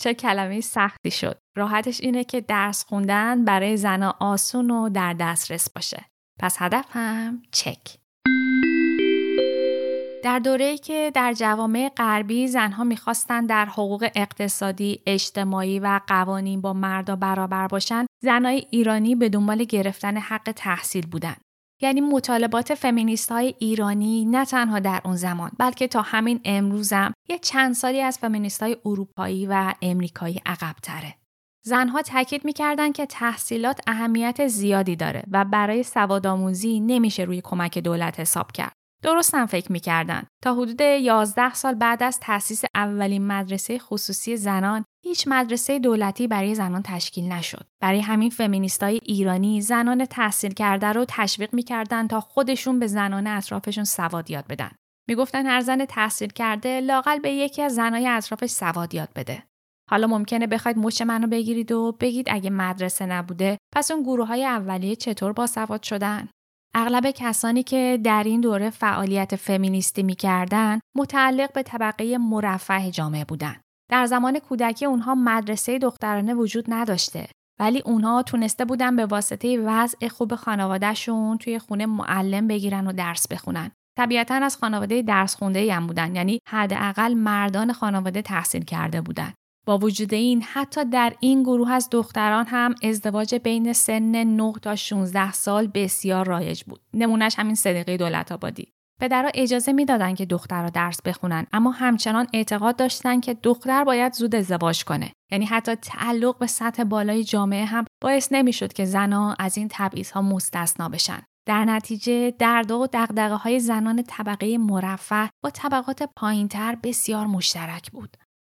چه کلمه سختی شد. راحتش اینه که درس خوندن برای زنها آسون و در دسترس باشه. پس هدف هم چک. در دوره‌ای که در جوامع غربی زنها می‌خواستند در حقوق اقتصادی، اجتماعی و قوانین با مردا برابر باشند، زنای ایرانی به دنبال گرفتن حق تحصیل بودند. یعنی مطالبات فمینیست های ایرانی نه تنها در اون زمان بلکه تا همین امروزم یه چند سالی از فمینیست های اروپایی و امریکایی عقب تره. زنها تاکید می‌کردن که تحصیلات اهمیت زیادی داره و برای سوادآموزی نمیشه روی کمک دولت حساب کرد. درستم فکر می‌کردن. تا حدود 11 سال بعد از تأسیس اولین مدرسه خصوصی زنان هیچ مدرسه دولتی برای زنان تشکیل نشد. برای همین فمینیستای ایرانی زنان تحصیل کرده رو تشویق می‌کردن تا خودشون به زنان اطرافشون سواد یاد بدن. می‌گفتن هر زن تحصیل کرده لاقل به یکی از زنای اطرافش سواد یاد بده. حالا ممکنه بخواید مچ منو بگیرید و بگید اگه مدرسه نبوده پس اون گروه های اولیه چطور با سواد شدن؟ اغلب کسانی که در این دوره فعالیت فمینیستی می‌کردند متعلق به طبقه مرفه جامعه بودند. در زمان کودکی اونها مدرسه دخترانه وجود نداشته ولی اونها تونسته بودن به واسطه وضع خوب خانوادهشون توی خونه معلم بگیرن و درس بخونن. طبیعتا از خانواده درس خونده هم بودن یعنی حداقل مردان خانواده تحصیل کرده بودن. با وجود این حتی در این گروه از دختران هم ازدواج بین سن 9 تا 16 سال بسیار رایج بود. نمونهش همین صدیقه دولت آبادی. پدرها اجازه می‌دادند که دخترها درس بخونن اما همچنان اعتقاد داشتن که دختر باید زود ازدواج کنه یعنی حتی تعلق به سطح بالای جامعه هم باعث نمی‌شد که زنها از این ها مستثنا بشن در نتیجه درد و دقدقه های زنان طبقه مرفه با طبقات پایینتر بسیار مشترک بود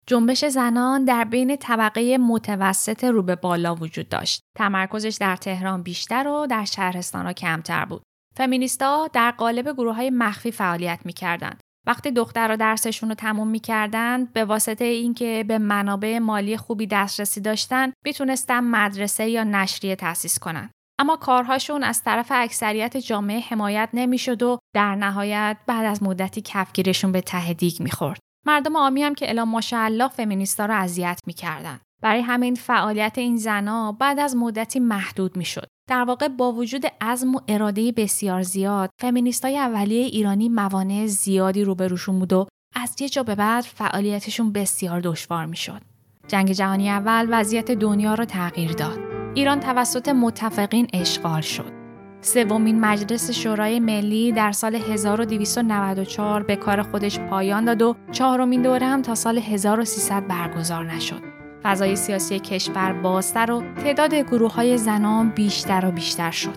جنبش زنان در بین طبقه متوسط رو به بالا وجود داشت. تمرکزش در تهران بیشتر و در شهرستان کمتر بود. فمینیستا در قالب گروه های مخفی فعالیت می‌کردند. وقتی دخترها درسشون رو تموم می‌کردند به واسطه اینکه به منابع مالی خوبی دسترسی داشتن می‌تونستن مدرسه یا نشریه تأسیس کنند. اما کارهاشون از طرف اکثریت جامعه حمایت نمی‌شد و در نهایت بعد از مدتی کفگیرشون به ته دیگ می‌خورد. مردم عامی هم که الا ماشاءالله فمینیستا رو اذیت می‌کردن. برای همین فعالیت این زنها بعد از مدتی محدود می‌شد. در واقع با وجود عزم و اراده بسیار زیاد فمینیستای اولیه ایرانی موانع زیادی روبروشون بود و از یه جا به بعد فعالیتشون بسیار دشوار می‌شد. جنگ جهانی اول وضعیت دنیا رو تغییر داد. ایران توسط متفقین اشغال شد. سومین مجلس شورای ملی در سال 1294 به کار خودش پایان داد و چهارمین دوره هم تا سال 1300 برگزار نشد. فضای سیاسی کشور بازتر و تعداد گروه های زنان بیشتر و بیشتر شد.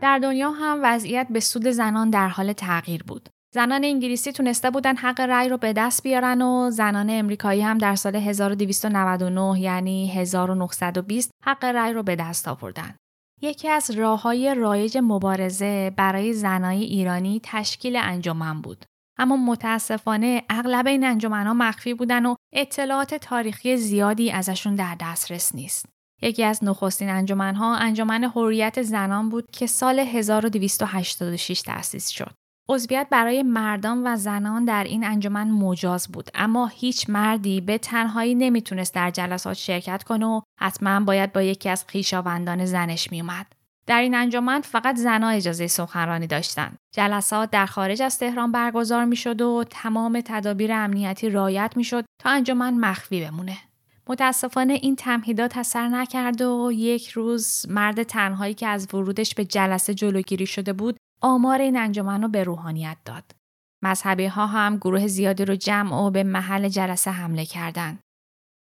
در دنیا هم وضعیت به سود زنان در حال تغییر بود. زنان انگلیسی تونسته بودن حق رأی رو به دست بیارن و زنان امریکایی هم در سال 1299 یعنی 1920 حق رأی رو به دست آوردن. یکی از راه های رایج مبارزه برای زنای ایرانی تشکیل انجمن بود. اما متاسفانه اغلب این انجمنها مخفی بودن و اطلاعات تاریخی زیادی ازشون در دسترس نیست. یکی از نخستین انجمنها انجمن حریت زنان بود که سال 1286 تأسیس شد. عضویت برای مردان و زنان در این انجمن مجاز بود اما هیچ مردی به تنهایی نمی‌تونست در جلسات شرکت کنه و حتما باید با یکی از خویشاوندان زنش میومد. در این انجمن فقط زنها اجازه سخنرانی داشتند. جلسات در خارج از تهران برگزار می‌شد و تمام تدابیر امنیتی رعایت می‌شد تا انجمن مخفی بمونه. متاسفانه این تمهیدات اثر نکرد و یک روز مرد تنهایی که از ورودش به جلسه جلوگیری شده بود آمار این انجمن رو به روحانیت داد. مذهبی ها هم گروه زیادی رو جمع و به محل جلسه حمله کردند.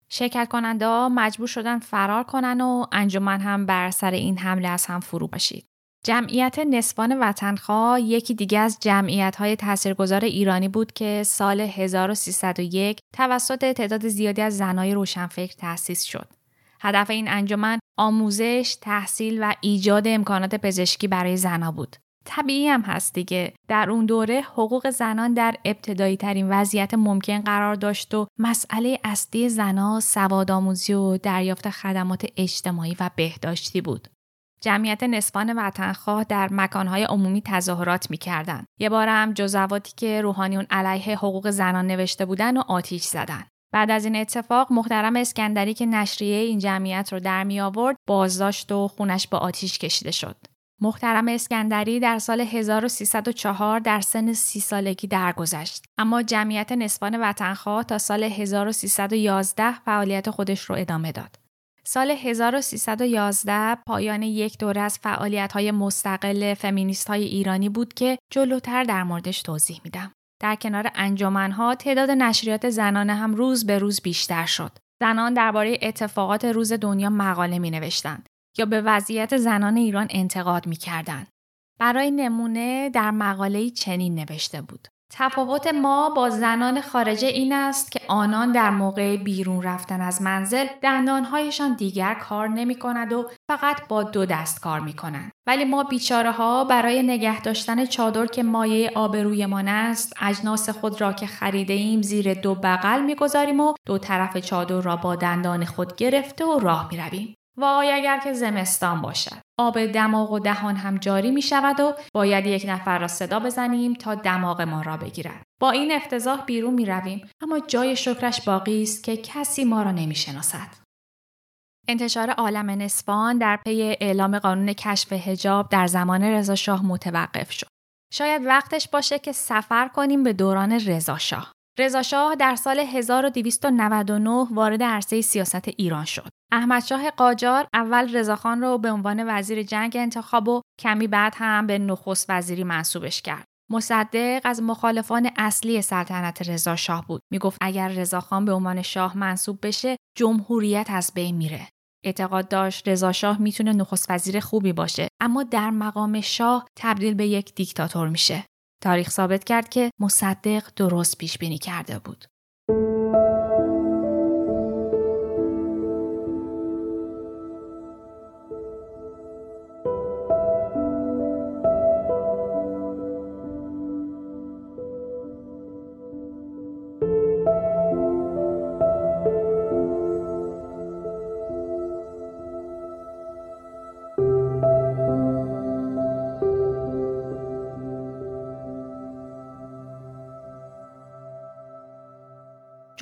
شرکت کننده ها مجبور شدن فرار کنن و انجمن هم بر سر این حمله از هم فرو باشید. جمعیت نسبان وطنخواه یکی دیگه از جمعیت های تاثیرگذار ایرانی بود که سال 1301 توسط تعداد زیادی از زنای روشنفکر تأسیس شد. هدف این انجمن آموزش، تحصیل و ایجاد امکانات پزشکی برای زنها بود. طبیعی هم هست دیگه در اون دوره حقوق زنان در ابتدایی ترین وضعیت ممکن قرار داشت و مسئله اصلی زنها سواد آموزی و دریافت خدمات اجتماعی و بهداشتی بود. جمعیت نسبان وطنخواه در مکانهای عمومی تظاهرات می‌کردند. یه بار هم جزواتی که روحانیون علیه حقوق زنان نوشته بودن و آتیش زدن. بعد از این اتفاق محترم اسکندری که نشریه این جمعیت رو در می آورد بازداشت و خونش به آتیش کشیده شد. محترم اسکندری در سال 1304 در سن سی سالگی درگذشت اما جمعیت نسبان وطنخواه تا سال 1311 فعالیت خودش رو ادامه داد. سال 1311 پایان یک دوره از فعالیت های مستقل فمینیست های ایرانی بود که جلوتر در موردش توضیح میدم. در کنار انجمنها تعداد نشریات زنانه هم روز به روز بیشتر شد. زنان درباره اتفاقات روز دنیا مقاله می نوشتند. یا به وضعیت زنان ایران انتقاد می کردن. برای نمونه در مقاله چنین نوشته بود. تفاوت ما با زنان خارجه این است که آنان در موقع بیرون رفتن از منزل دندانهایشان دیگر کار نمی کند و فقط با دو دست کار می کنند. ولی ما بیچاره ها برای نگه داشتن چادر که مایه آبرویمان است اجناس خود را که خریده ایم زیر دو بغل می گذاریم و دو طرف چادر را با دندان خود گرفته و راه می رویم. وای اگر که زمستان باشد آب دماغ و دهان هم جاری می شود و باید یک نفر را صدا بزنیم تا دماغ ما را بگیرد با این افتضاح بیرون می رویم اما جای شکرش باقی است که کسی ما را نمی شناسد. انتشار عالم نسبان در پی اعلام قانون کشف هجاب در زمان رضاشاه متوقف شد. شاید وقتش باشه که سفر کنیم به دوران رضاشاه. رضاشاه در سال 1299 وارد عرصه سیاست ایران شد. احمدشاه قاجار اول رضاخان را به عنوان وزیر جنگ انتخاب و کمی بعد هم به نخست وزیری منصوبش کرد. مصدق از مخالفان اصلی سلطنت رضا شاه بود. می‌گفت اگر رضاخان به عنوان شاه منصوب بشه، جمهوریت از بین میره. اعتقاد داشت رضا شاه می‌تونه نخست وزیر خوبی باشه اما در مقام شاه تبدیل به یک دیکتاتور میشه. تاریخ ثابت کرد که مصدق درست پیش بینی کرده بود.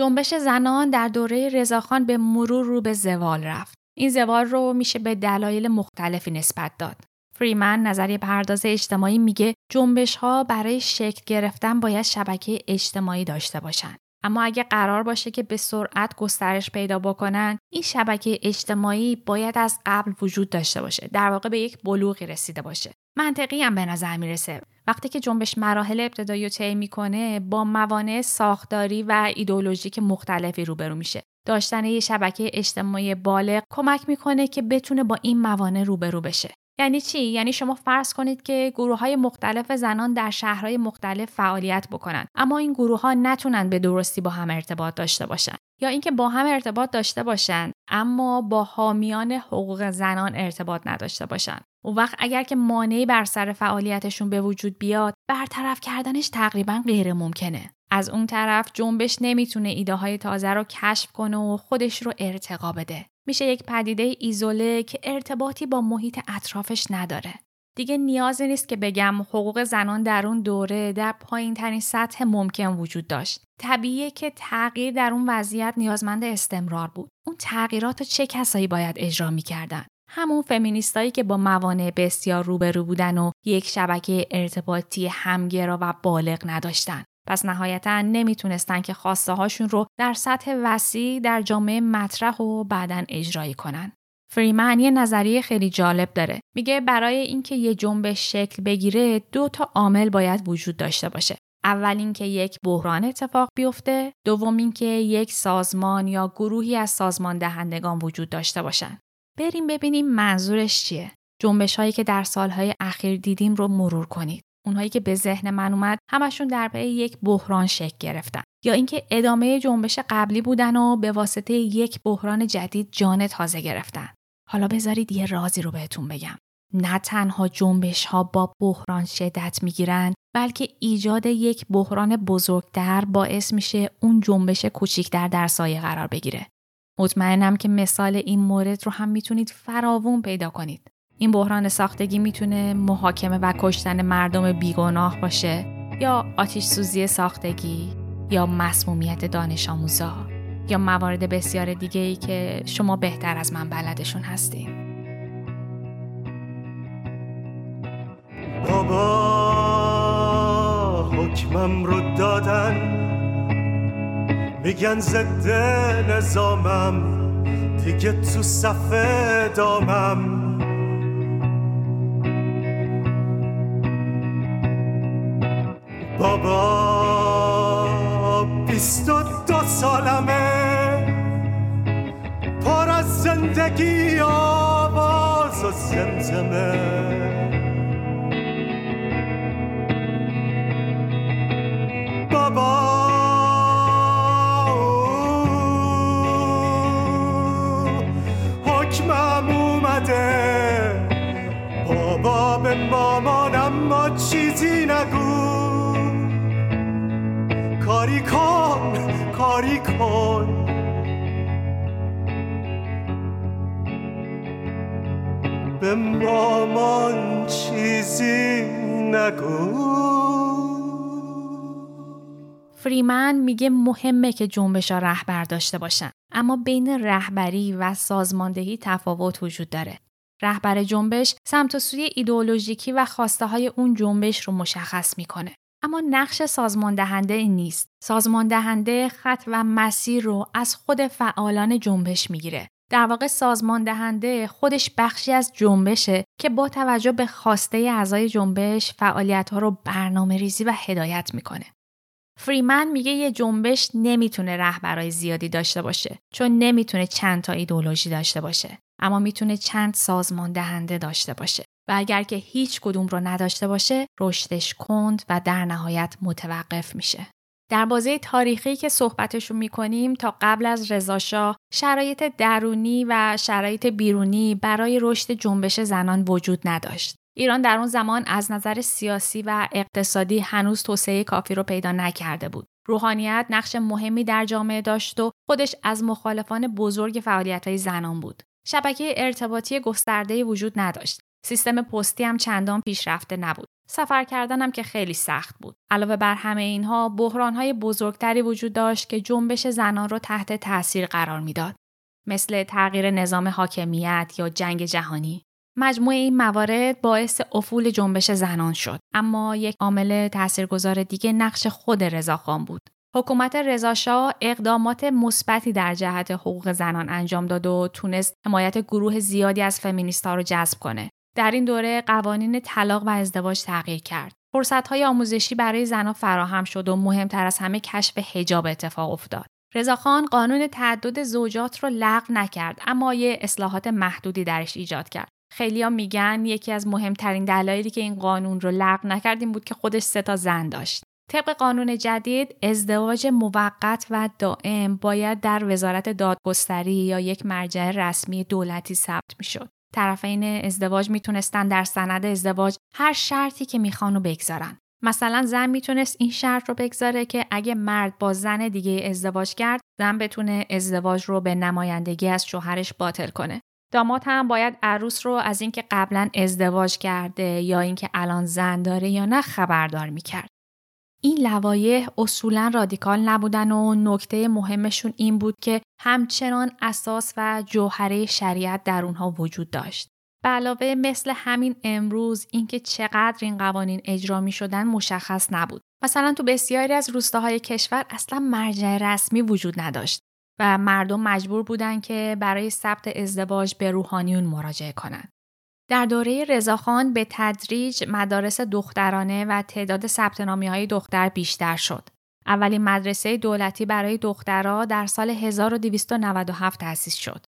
جنبش زنان در دوره رضاخان به مرور رو به زوال رفت. این زوال رو میشه به دلایل مختلفی نسبت داد. فریمن نظریه پرداز اجتماعی میگه جنبش ها برای شکل گرفتن باید شبکه اجتماعی داشته باشند. اما اگه قرار باشه که به سرعت گسترش پیدا بکنن این شبکه اجتماعی باید از قبل وجود داشته باشه در واقع به یک بلوغی رسیده باشه منطقی هم به نظر می‌رسه وقتی که جنبش مراحل ابتدایی رو طی می‌کنه با موانع ساختاری و ایدولوژیک مختلفی روبرو میشه. داشتن یه شبکه اجتماعی بالغ کمک می‌کنه که بتونه با این موانع روبرو بشه. یعنی چی؟ یعنی شما فرض کنید که گروه های مختلف زنان در شهرهای مختلف فعالیت بکنن اما این گروه ها نتونن به درستی با هم ارتباط داشته باشن. یا اینکه با هم ارتباط داشته باشند اما با حامیان حقوق زنان ارتباط نداشته باشند اون وقت اگر که مانعی بر سر فعالیتشون به وجود بیاد برطرف کردنش تقریبا غیر ممکنه. از اون طرف جنبش نمی‌تونه ایده های تازه رو کشف کنه و خودش رو ارتقا بده. میشه یک پدیده ایزوله که ارتباطی با محیط اطرافش نداره. دیگه نیازی نیست که بگم حقوق زنان در اون دوره در پایین ترین سطح ممکن وجود داشت. طبیعیه که تغییر در اون وضعیت نیازمند استمرار بود. اون تغییرات چه کسایی باید اجرا می‌کردن؟ همون فمینیستایی که با موانع بسیار روبرو بودن و یک شبکه ارتباطی همگرا و بالغ نداشتن. پس نهایتا نمی‌تونستن که خواسته هاشون رو در سطح وسیع در جامعه مطرح و بعدا اجرایی کنن. فریمن یه نظریه خیلی جالب داره. میگه برای اینکه یه جنبش شکل بگیره دو تا عامل باید وجود داشته باشه. اول اینکه یک بحران اتفاق بیفته، دوم اینکه یک سازمان یا گروهی از سازمان دهندگان وجود داشته باشن. بریم ببینیم منظورش چیه. جنبش هایی که در سالهای اخیر دیدیم رو مرور کنید. اونهایی که به ذهن من اومد همشون در پی یک بحران شکل گرفتن یا اینکه ادامه جنبش قبلی بودن و به واسطه یک بحران جدید جان تازه گرفتن حالا بذارید یه رازی رو بهتون بگم نه تنها جنبش ها با بحران شدت می‌گیرن بلکه ایجاد یک بحران بزرگتر باعث میشه اون جنبش کوچیکتر در سایه قرار بگیره مطمئنم که مثال این مورد رو هم می‌تونید فراوون پیدا کنید. این بحران ساختگی می‌تونه محاکمه و کشتن مردم بیگناه باشه یا آتیش سوزی ساختگی یا مسمومیت دانش آموزا یا موارد بسیار دیگه ای که شما بهتر از من بلدشون هستیم بابا حکمم رو دادن. میگن ضد نظامم. دیگه تو صفه دامم. بابا بیست و دو سالمه. پر از زندگی آواز و زمزمه. بابا به مامانم ما چیزی نگو. کاری کن کاری کن. به مامان چیزی نگو. فریمن میگه مهمه که جنبش ها رهبر داشته باشن. اما بین رهبری و سازماندهی تفاوت وجود داره. رهبر جنبش سمت و سوی ایدئولوژیکی و خواسته های اون جنبش رو مشخص می‌کنه اما نقش سازمان دهنده نیست. سازمان دهنده خط و مسیر رو از خود فعالان جنبش می‌گیره. در واقع سازمان دهنده خودش بخشی از جنبشه که با توجه به خواسته اعضای جنبش فعالیت ها رو برنامه ریزی و هدایت می‌کنه. فریمن میگه یه جنبش نمی‌تونه رهبرای زیادی داشته باشه چون نمی‌تونه چند تا ایدولوژی داشته باشه اما می‌تونه چند سازمان دهنده داشته باشه و اگر که هیچ کدوم رو نداشته باشه رشدش کند و در نهایت متوقف میشه. در بازه تاریخی که صحبتشون می‌کنیم تا قبل از رضاشاه شرایط درونی و شرایط بیرونی برای رشد جنبش زنان وجود نداشت. ایران در اون زمان از نظر سیاسی و اقتصادی هنوز توسعه کافی رو پیدا نکرده بود. روحانیت نقش مهمی در جامعه داشت و خودش از مخالفان بزرگ فعالیت های زنان بود. شبکه ارتباطی گسترده وجود نداشت سیستم پستی هم چندان پیشرفته نبود. سفر کردنم که خیلی سخت بود. علاوه بر همه اینها بحرانهای بزرگتری وجود داشت که جنبش زنان را تحت تاثیر قرار می‌داد. مثل تغییر نظام حاکمیت یا جنگ جهانی. مجموع این موارد باعث افول جنبش زنان شد اما یک عامل تاثیرگذار دیگه نقش خود رضاخان بود حکومت رضاشاه اقدامات مثبتی در جهت حقوق زنان انجام داد و تونست حمایت گروه زیادی از فمینیستها رو جذب کنه در این دوره قوانین طلاق و ازدواج تغییر کرد. های آموزشی برای زنها فراهم شد و مهمتر از همه کشف حجاب اتفاق افتاد. رضاخان قانون تعدد زوجات رو لغو نکرد اما یه اصلاحات محدودی درش ایجاد کرد. خیلیا میگن یکی از مهمترین دلایلی که این قانون رو لغو نکرد این بود که خودش سه تا زن داشت. طبق قانون جدید ازدواج موقت و دائم باید در وزارت دادگستری یا یک مرجع رسمی دولتی ثبت می‌شد. طرفین ازدواج می‌تونستن در سند ازدواج هر شرطی که می‌خوان بگذارن. مثلا زن می‌تونست این شرط رو بگذاره که اگه مرد با زن دیگه ازدواج کرد زن بتونه ازدواج رو به نمایندگی از شوهرش باطل کنه. داماد هم باید عروس رو از اینکه قبلا ازدواج کرده یا اینکه الان زن داره یا نه خبردار می‌کرد. این لوایح اصولا رادیکال نبودن و نکته مهمشون این بود که همچنان اساس و جوهره شریعت در اونها وجود داشت. به علاوه مثل همین امروز اینکه چقدر این قوانین اجرا می شدن مشخص نبود. مثلا تو بسیاری از روستاهای کشور اصلا مرجع رسمی وجود نداشت و مردم مجبور بودن که برای ثبت ازدواج به روحانیون مراجعه کنند. در دوره رضاخان به تدریج مدارس دخترانه و تعداد ثبت های دختر بیشتر شد. اولین مدرسه دولتی برای دخترها در سال 1297 تأسیس شد.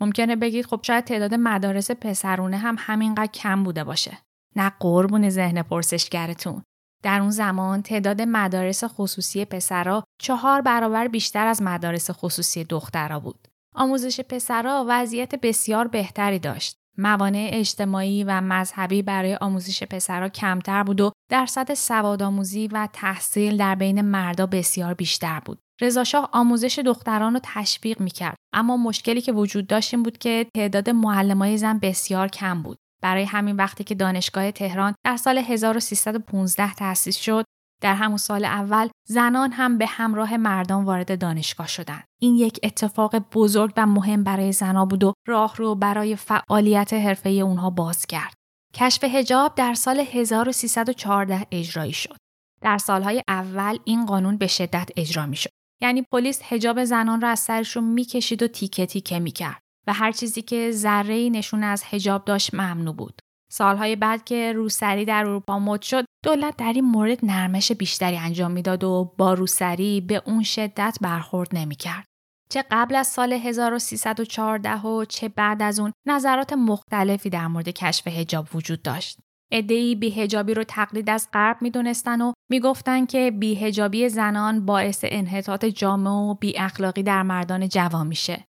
ممکنه بگید خب شاید تعداد مدارس پسرونه هم همینقدر کم بوده باشه. نه قربون ذهن پرسشگرتون. در اون زمان تعداد مدارس خصوصی پسرها چهار برابر بیشتر از مدارس خصوصی دخترها بود. آموزش پسرها وضعیت بسیار بهتری داشت. موانع اجتماعی و مذهبی برای آموزش پسرها کمتر بود و درصد سوادآموزی و تحصیل در بین مردا بسیار بیشتر بود. رضاشاه آموزش دختران رو تشویق می‌کرد اما مشکلی که وجود داشت این بود که تعداد معلمای زن بسیار کم بود. برای همین وقتی که دانشگاه تهران در سال 1315 تأسیس شد در همون سال اول زنان هم به همراه مردان وارد دانشگاه شدند. این یک اتفاق بزرگ و مهم برای زنها بود و راه رو برای فعالیت حرفه اونها باز کرد. کشف هجاب در سال 1314 اجرایی شد. در سالهای اول این قانون به شدت اجرا می شد. یعنی پلیس هجاب زنان را از سرشون می‌کشید و تیکه تیکه می‌کرد و هر چیزی که ذره نشون از هجاب داشت ممنوع بود. سالهای بعد که روسری در اروپا مد شد دولت در این مورد نرمش بیشتری انجام می‌داد و با روسری به اون شدت برخورد نمی‌کرد. چه قبل از سال 1314 و چه بعد از اون نظرات مختلفی در مورد کشف هجاب وجود داشت. ادهی بیهجابی رو تقلید از غرب می‌دونستن و می‌گفتن که بیهجابی زنان باعث انحطاط جامعه و بی اخلاقی در مردان جوان میشه.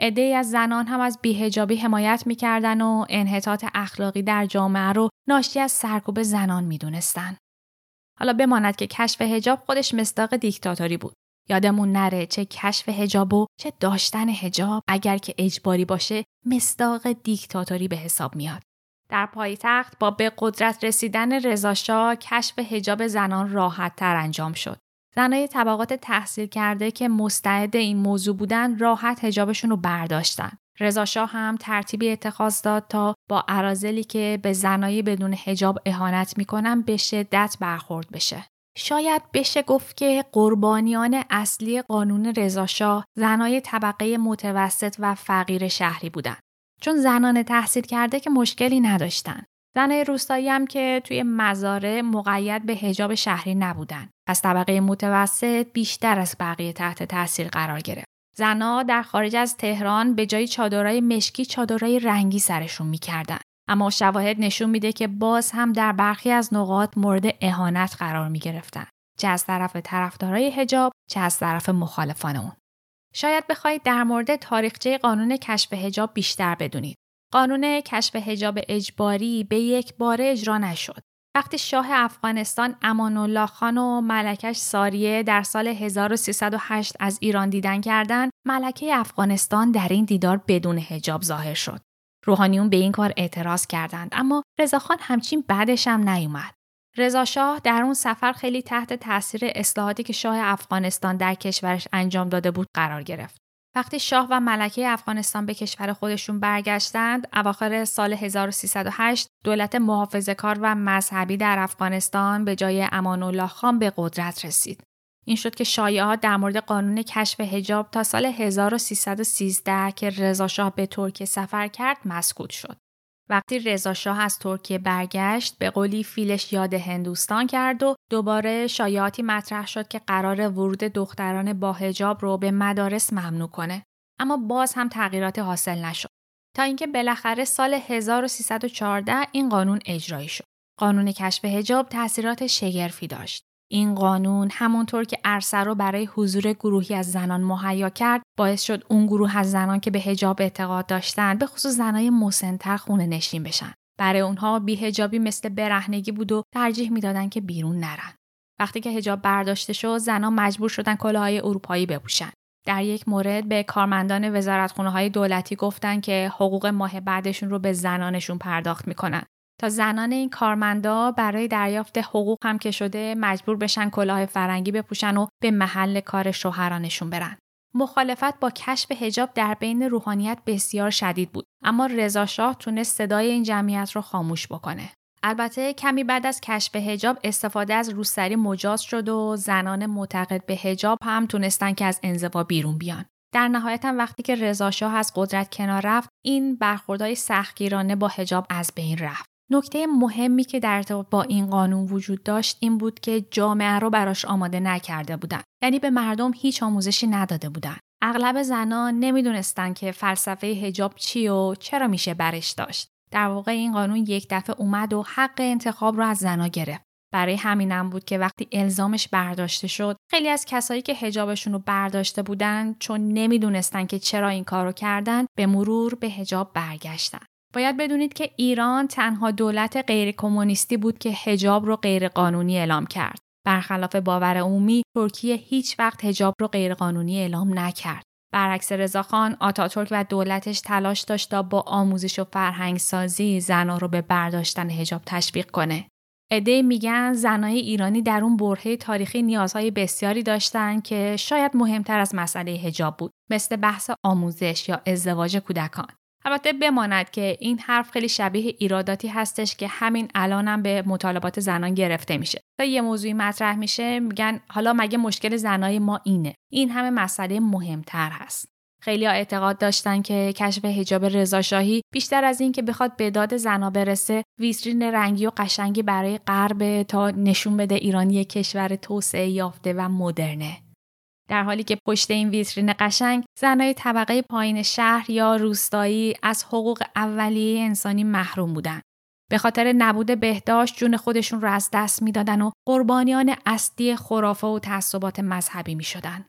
عدهای از زنان هم از بیهجابی حمایت می‌کردن و انحطاط اخلاقی در جامعه رو ناشی از سرکوب زنان می‌دونستن. حالا بماند که کشف هجاب خودش مصداق دیکتاتوری بود. یادمون نره چه کشف هجاب و چه داشتن هجاب اگر که اجباری باشه مصداق دیکتاتوری به حساب میاد. در پایتخت با به قدرت رسیدن رضاشاه کشف هجاب زنان راحت تر انجام شد. زنای طبقات تحصیل کرده که مستعد این موضوع بودن راحت هجابشون رو برداشتن. رضاشاه هم ترتیبی اتخاذ داد تا با عرازلی که به زنایی بدون هجاب اهانت می‌کنن به شدت برخورد بشه. شاید بشه گفت که قربانیان اصلی قانون رضاشاه زنای طبقه متوسط و فقیر شهری بودن. چون زنان تحصیل کرده که مشکلی نداشتن. زنای روستایی هم که توی مزاره مقید به هجاب شهری نبودن. از طبقه متوسط بیشتر از بقیه تحت تاثیر قرار گرفت. زنها در خارج از تهران به جای چادرای مشکی چادرای رنگی سرشون می‌کردن. اما شواهد نشون میده که باز هم در برخی از نقاط مورد اهانت قرار می گرفتن. چه از طرف طرفدارای هجاب چه از طرف مخالفان اون. شاید بخواید در مورد تاریخچه قانون کشف هجاب بیشتر بدونید. قانون کشف هجاب اجباری به یک باره اجرا نشد. وقتی شاه افغانستان امان الله خان و ملکش ساریه در سال 1308 از ایران دیدن کردند، ملکه افغانستان در این دیدار بدون هجاب ظاهر شد. روحانیون به این کار اعتراض کردند اما رضاخان همچین بعدش هم نیومد. رضا شاه در اون سفر خیلی تحت تاثیر اصلاحاتی که شاه افغانستان در کشورش انجام داده بود قرار گرفت. وقتی شاه و ملکه افغانستان به کشور خودشون برگشتند، اواخر سال 1308 دولت محافظه کار و مذهبی در افغانستان به جای امان الله خان به قدرت رسید. این شد که شایعات در مورد قانون کشف هجاب تا سال 1313 که رضا شاه به ترکیه سفر کرد مسکوت شد. وقتی رضا شاه از ترکیه برگشت به قولی فیلش یاد هندوستان کرد و دوباره شایعاتی مطرح شد که قرار ورود دختران با هجاب رو به مدارس ممنوع کنه. اما باز هم تغییراتی حاصل نشد. تا اینکه بالاخره سال 1314 این قانون اجرایی شد. قانون کشف هجاب تاثیرات شگرفی داشت. این قانون همونطور که عرصه رو برای حضور گروهی از زنان مهیا کرد باعث شد اون گروه از زنان که به هجاب اعتقاد داشتن به خصوص زنای مسنتر خونه نشین بشن. برای اونها بیهجابی مثل برهنگی بود و ترجیح می‌دادن که بیرون نرن. وقتی که هجاب برداشته شد زنان مجبور شدن کلاهای اروپایی بپوشن. در یک مورد به کارمندان وزارتخونه های دولتی گفتن که حقوق ماه بعدشون رو به زنانشون پرداخت می‌کنن. تا زنان این کارمندا برای دریافت حقوق هم که شده مجبور بشن کلاه فرنگی بپوشن و به محل کار شوهرانشون برن. مخالفت با کشف هجاب در بین روحانیت بسیار شدید بود اما رضا شاه تونست صدای این جمعیت رو خاموش بکنه. البته کمی بعد از کشف هجاب استفاده از روسری مجاز شد و زنان معتقد به هجاب هم تونستن که از انزوا بیرون بیان. در نهایت هم وقتی که رضا شاه از قدرت کنار رفت این برخوردهای سختگیرانه با هجاب از بین رفت. نکته مهمی که در ارتباط با این قانون وجود داشت این بود که جامعه رو براش آماده نکرده بودن. یعنی به مردم هیچ آموزشی نداده بودن. اغلب زنان نمی‌دونستند که فلسفه هجاب چی و چرا میشه برش داشت. در واقع این قانون یک دفعه اومد و حق انتخاب رو از زنا گرفت. برای همینم بود که وقتی الزامش برداشته شد خیلی از کسایی که هجابشون رو برداشته بودن چون نمی‌دونستن که چرا این کارو کردن به مرور به هجاب برگشتن. باید بدونید که ایران تنها دولت غیر کمونیستی بود که هجاب رو غیر قانونی اعلام کرد. برخلاف باور عمومی ترکیه هیچ وقت هجاب رو غیر قانونی اعلام نکرد. برعکس رضاخان آتاتورک و دولتش تلاش داشت تا با آموزش و فرهنگ سازی زنها رو به برداشتن هجاب تشویق کنه. عده میگن زنای ایرانی در اون برهه تاریخی نیازهای بسیاری داشتن که شاید مهمتر از مسئله هجاب بود مثل بحث آموزش یا ازدواج کودکان البته بماند که این حرف خیلی شبیه ایراداتی هستش که همین الانم به مطالبات زنان گرفته میشه. تا یه موضوعی مطرح میشه میگن حالا مگه مشکل زنای ما اینه؟ این همه مسئله مهمتر هست. خیلی ها اعتقاد داشتن که کشف حجاب رضاشاهی بیشتر از این که بخواد به داد زنا برسه ویترین رنگی و قشنگی برای غرب تا نشون بده ایران یک کشور توسعه یافته و مدرنه. در حالی که پشت این ویترین قشنگ زنای طبقه پایین شهر یا روستایی از حقوق اولیه انسانی محروم بودند. به خاطر نبود بهداشت جون خودشون رو از دست می‌دادن و قربانیان اصلی خرافه و تعصبات مذهبی می شدن.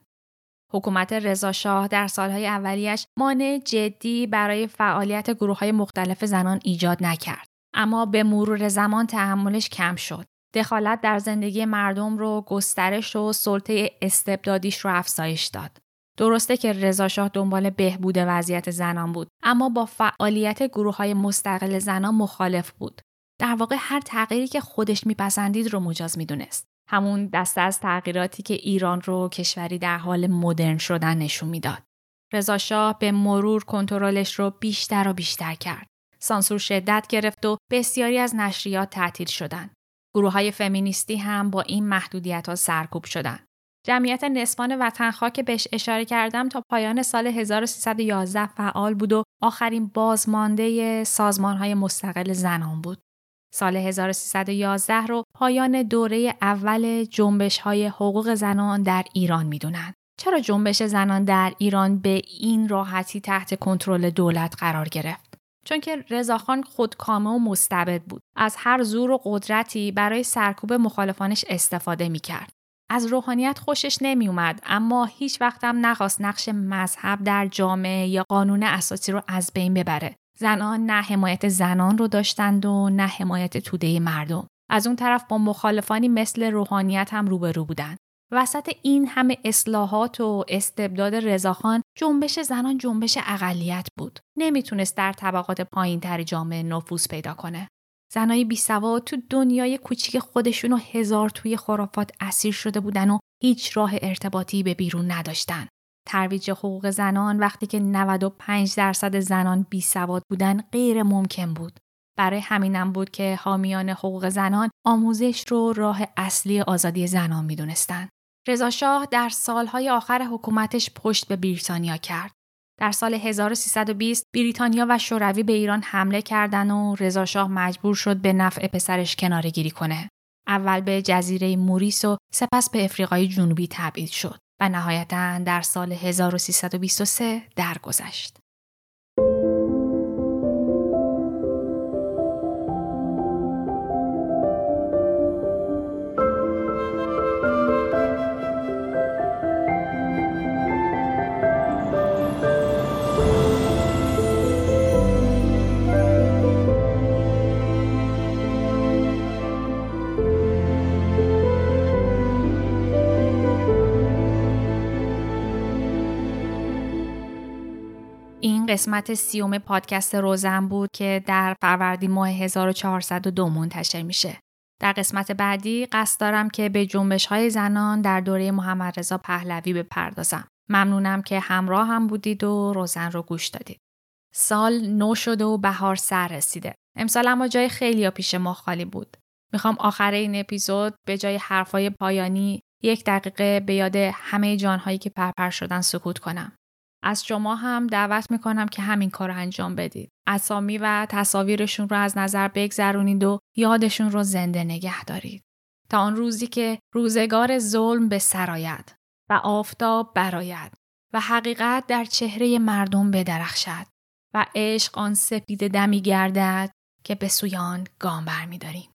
حکومت رضاشاه در سالهای اولیش مانع جدی برای فعالیت گروه های مختلف زنان ایجاد نکرد. اما به مرور زمان تحملش کم شد. دخالت در زندگی مردم رو گسترش و سلطه استبدادیش رو افزایش داد. درسته که رضاشاه دنبال بهبود وضعیت زنان بود اما با فعالیت گروه های مستقل زنان مخالف بود. در واقع هر تغییری که خودش میپسندید رو مجاز می‌دونست. همون دسته از تغییراتی که ایران رو کشوری در حال مدرن شدن نشون می‌داد. رضاشاه به مرور کنترلش رو بیشتر و بیشتر کرد. سانسور شدت گرفت و بسیاری از نشریات تعطیل شدند. گروه های فمینیستی هم با این محدودیت ها سرکوب شدن. جمعیت نسبان وطنخواه که بهش اشاره کردم تا پایان سال 1311 فعال بود و آخرین بازمانده سازمان های مستقل زنان بود. سال 1311 رو پایان دوره اول جنبش های حقوق زنان در ایران می‌دونن. چرا جنبش زنان در ایران به این راحتی تحت کنترل دولت قرار گرفت؟ چون که رضاخان خودکامه و مستبد بود از هر زور و قدرتی برای سرکوب مخالفانش استفاده می کرد. از روحانیت خوشش نمی اومد اما هیچ وقت هم نخواست نقش مذهب در جامعه یا قانون اساسی رو از بین ببره. زنان نه حمایت زنان رو داشتند و نه حمایت توده مردم. از اون طرف با مخالفانی مثل روحانیت هم روبرو بودند. وسط این همه اصلاحات و استبداد رضاخان جنبش زنان جنبش اقلیت بود. نمی‌تونست در طبقات پایین تر جامعه نفوذ پیدا کنه. زنای بی سواد تو دنیای کوچیک خودشون و هزار توی خرافات اسیر شده بودن و هیچ راه ارتباطی به بیرون نداشتن. ترویج حقوق زنان وقتی که 95 درصد زنان بی سواد بودن غیر ممکن بود. برای همینم بود که حامیان حقوق زنان آموزش رو راه اصلی آزادی زنان می‌دونستند. رضا در سالهای آخر حکومتش پشت به بریتانیا کرد. در سال 1320 بریتانیا و شوروی به ایران حمله کردن و رضا مجبور شد به نفع پسرش کناره گیری کنه. اول به جزیره موریس و سپس به افریقای جنوبی تبعید شد و نهایتا در سال 1323 درگذشت. قسمت سیوم پادکست روزن بود که در فروردین ماه 1402 منتشر میشه. در قسمت بعدی قصد دارم که به جنبش های زنان در دوره محمد رضا پهلوی بپردازم. ممنونم که همراه هم بودید و روزن رو گوش دادید. سال نو شده و بهار سر رسیده. امسال اما جای خیلی پیش ما خالی بود. می‌خوام آخر این اپیزود به جای حرفای پایانی یک دقیقه به یاد همه جانهایی که پرپر شدن سکوت کنم. از شما هم دعوت می‌کنم که همین کار رو انجام بدید. اسامی و تصاویرشون رو از نظر بگذرونید و یادشون رو زنده نگه دارید. تا آن روزی که روزگار ظلم به سرایت و آفتاب براید و حقیقت در چهره مردم بدرخشد و عشق آن سپید دمی گردد که به سویان گام برمیداریم.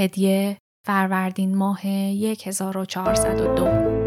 هدیه فروردین ماه 1402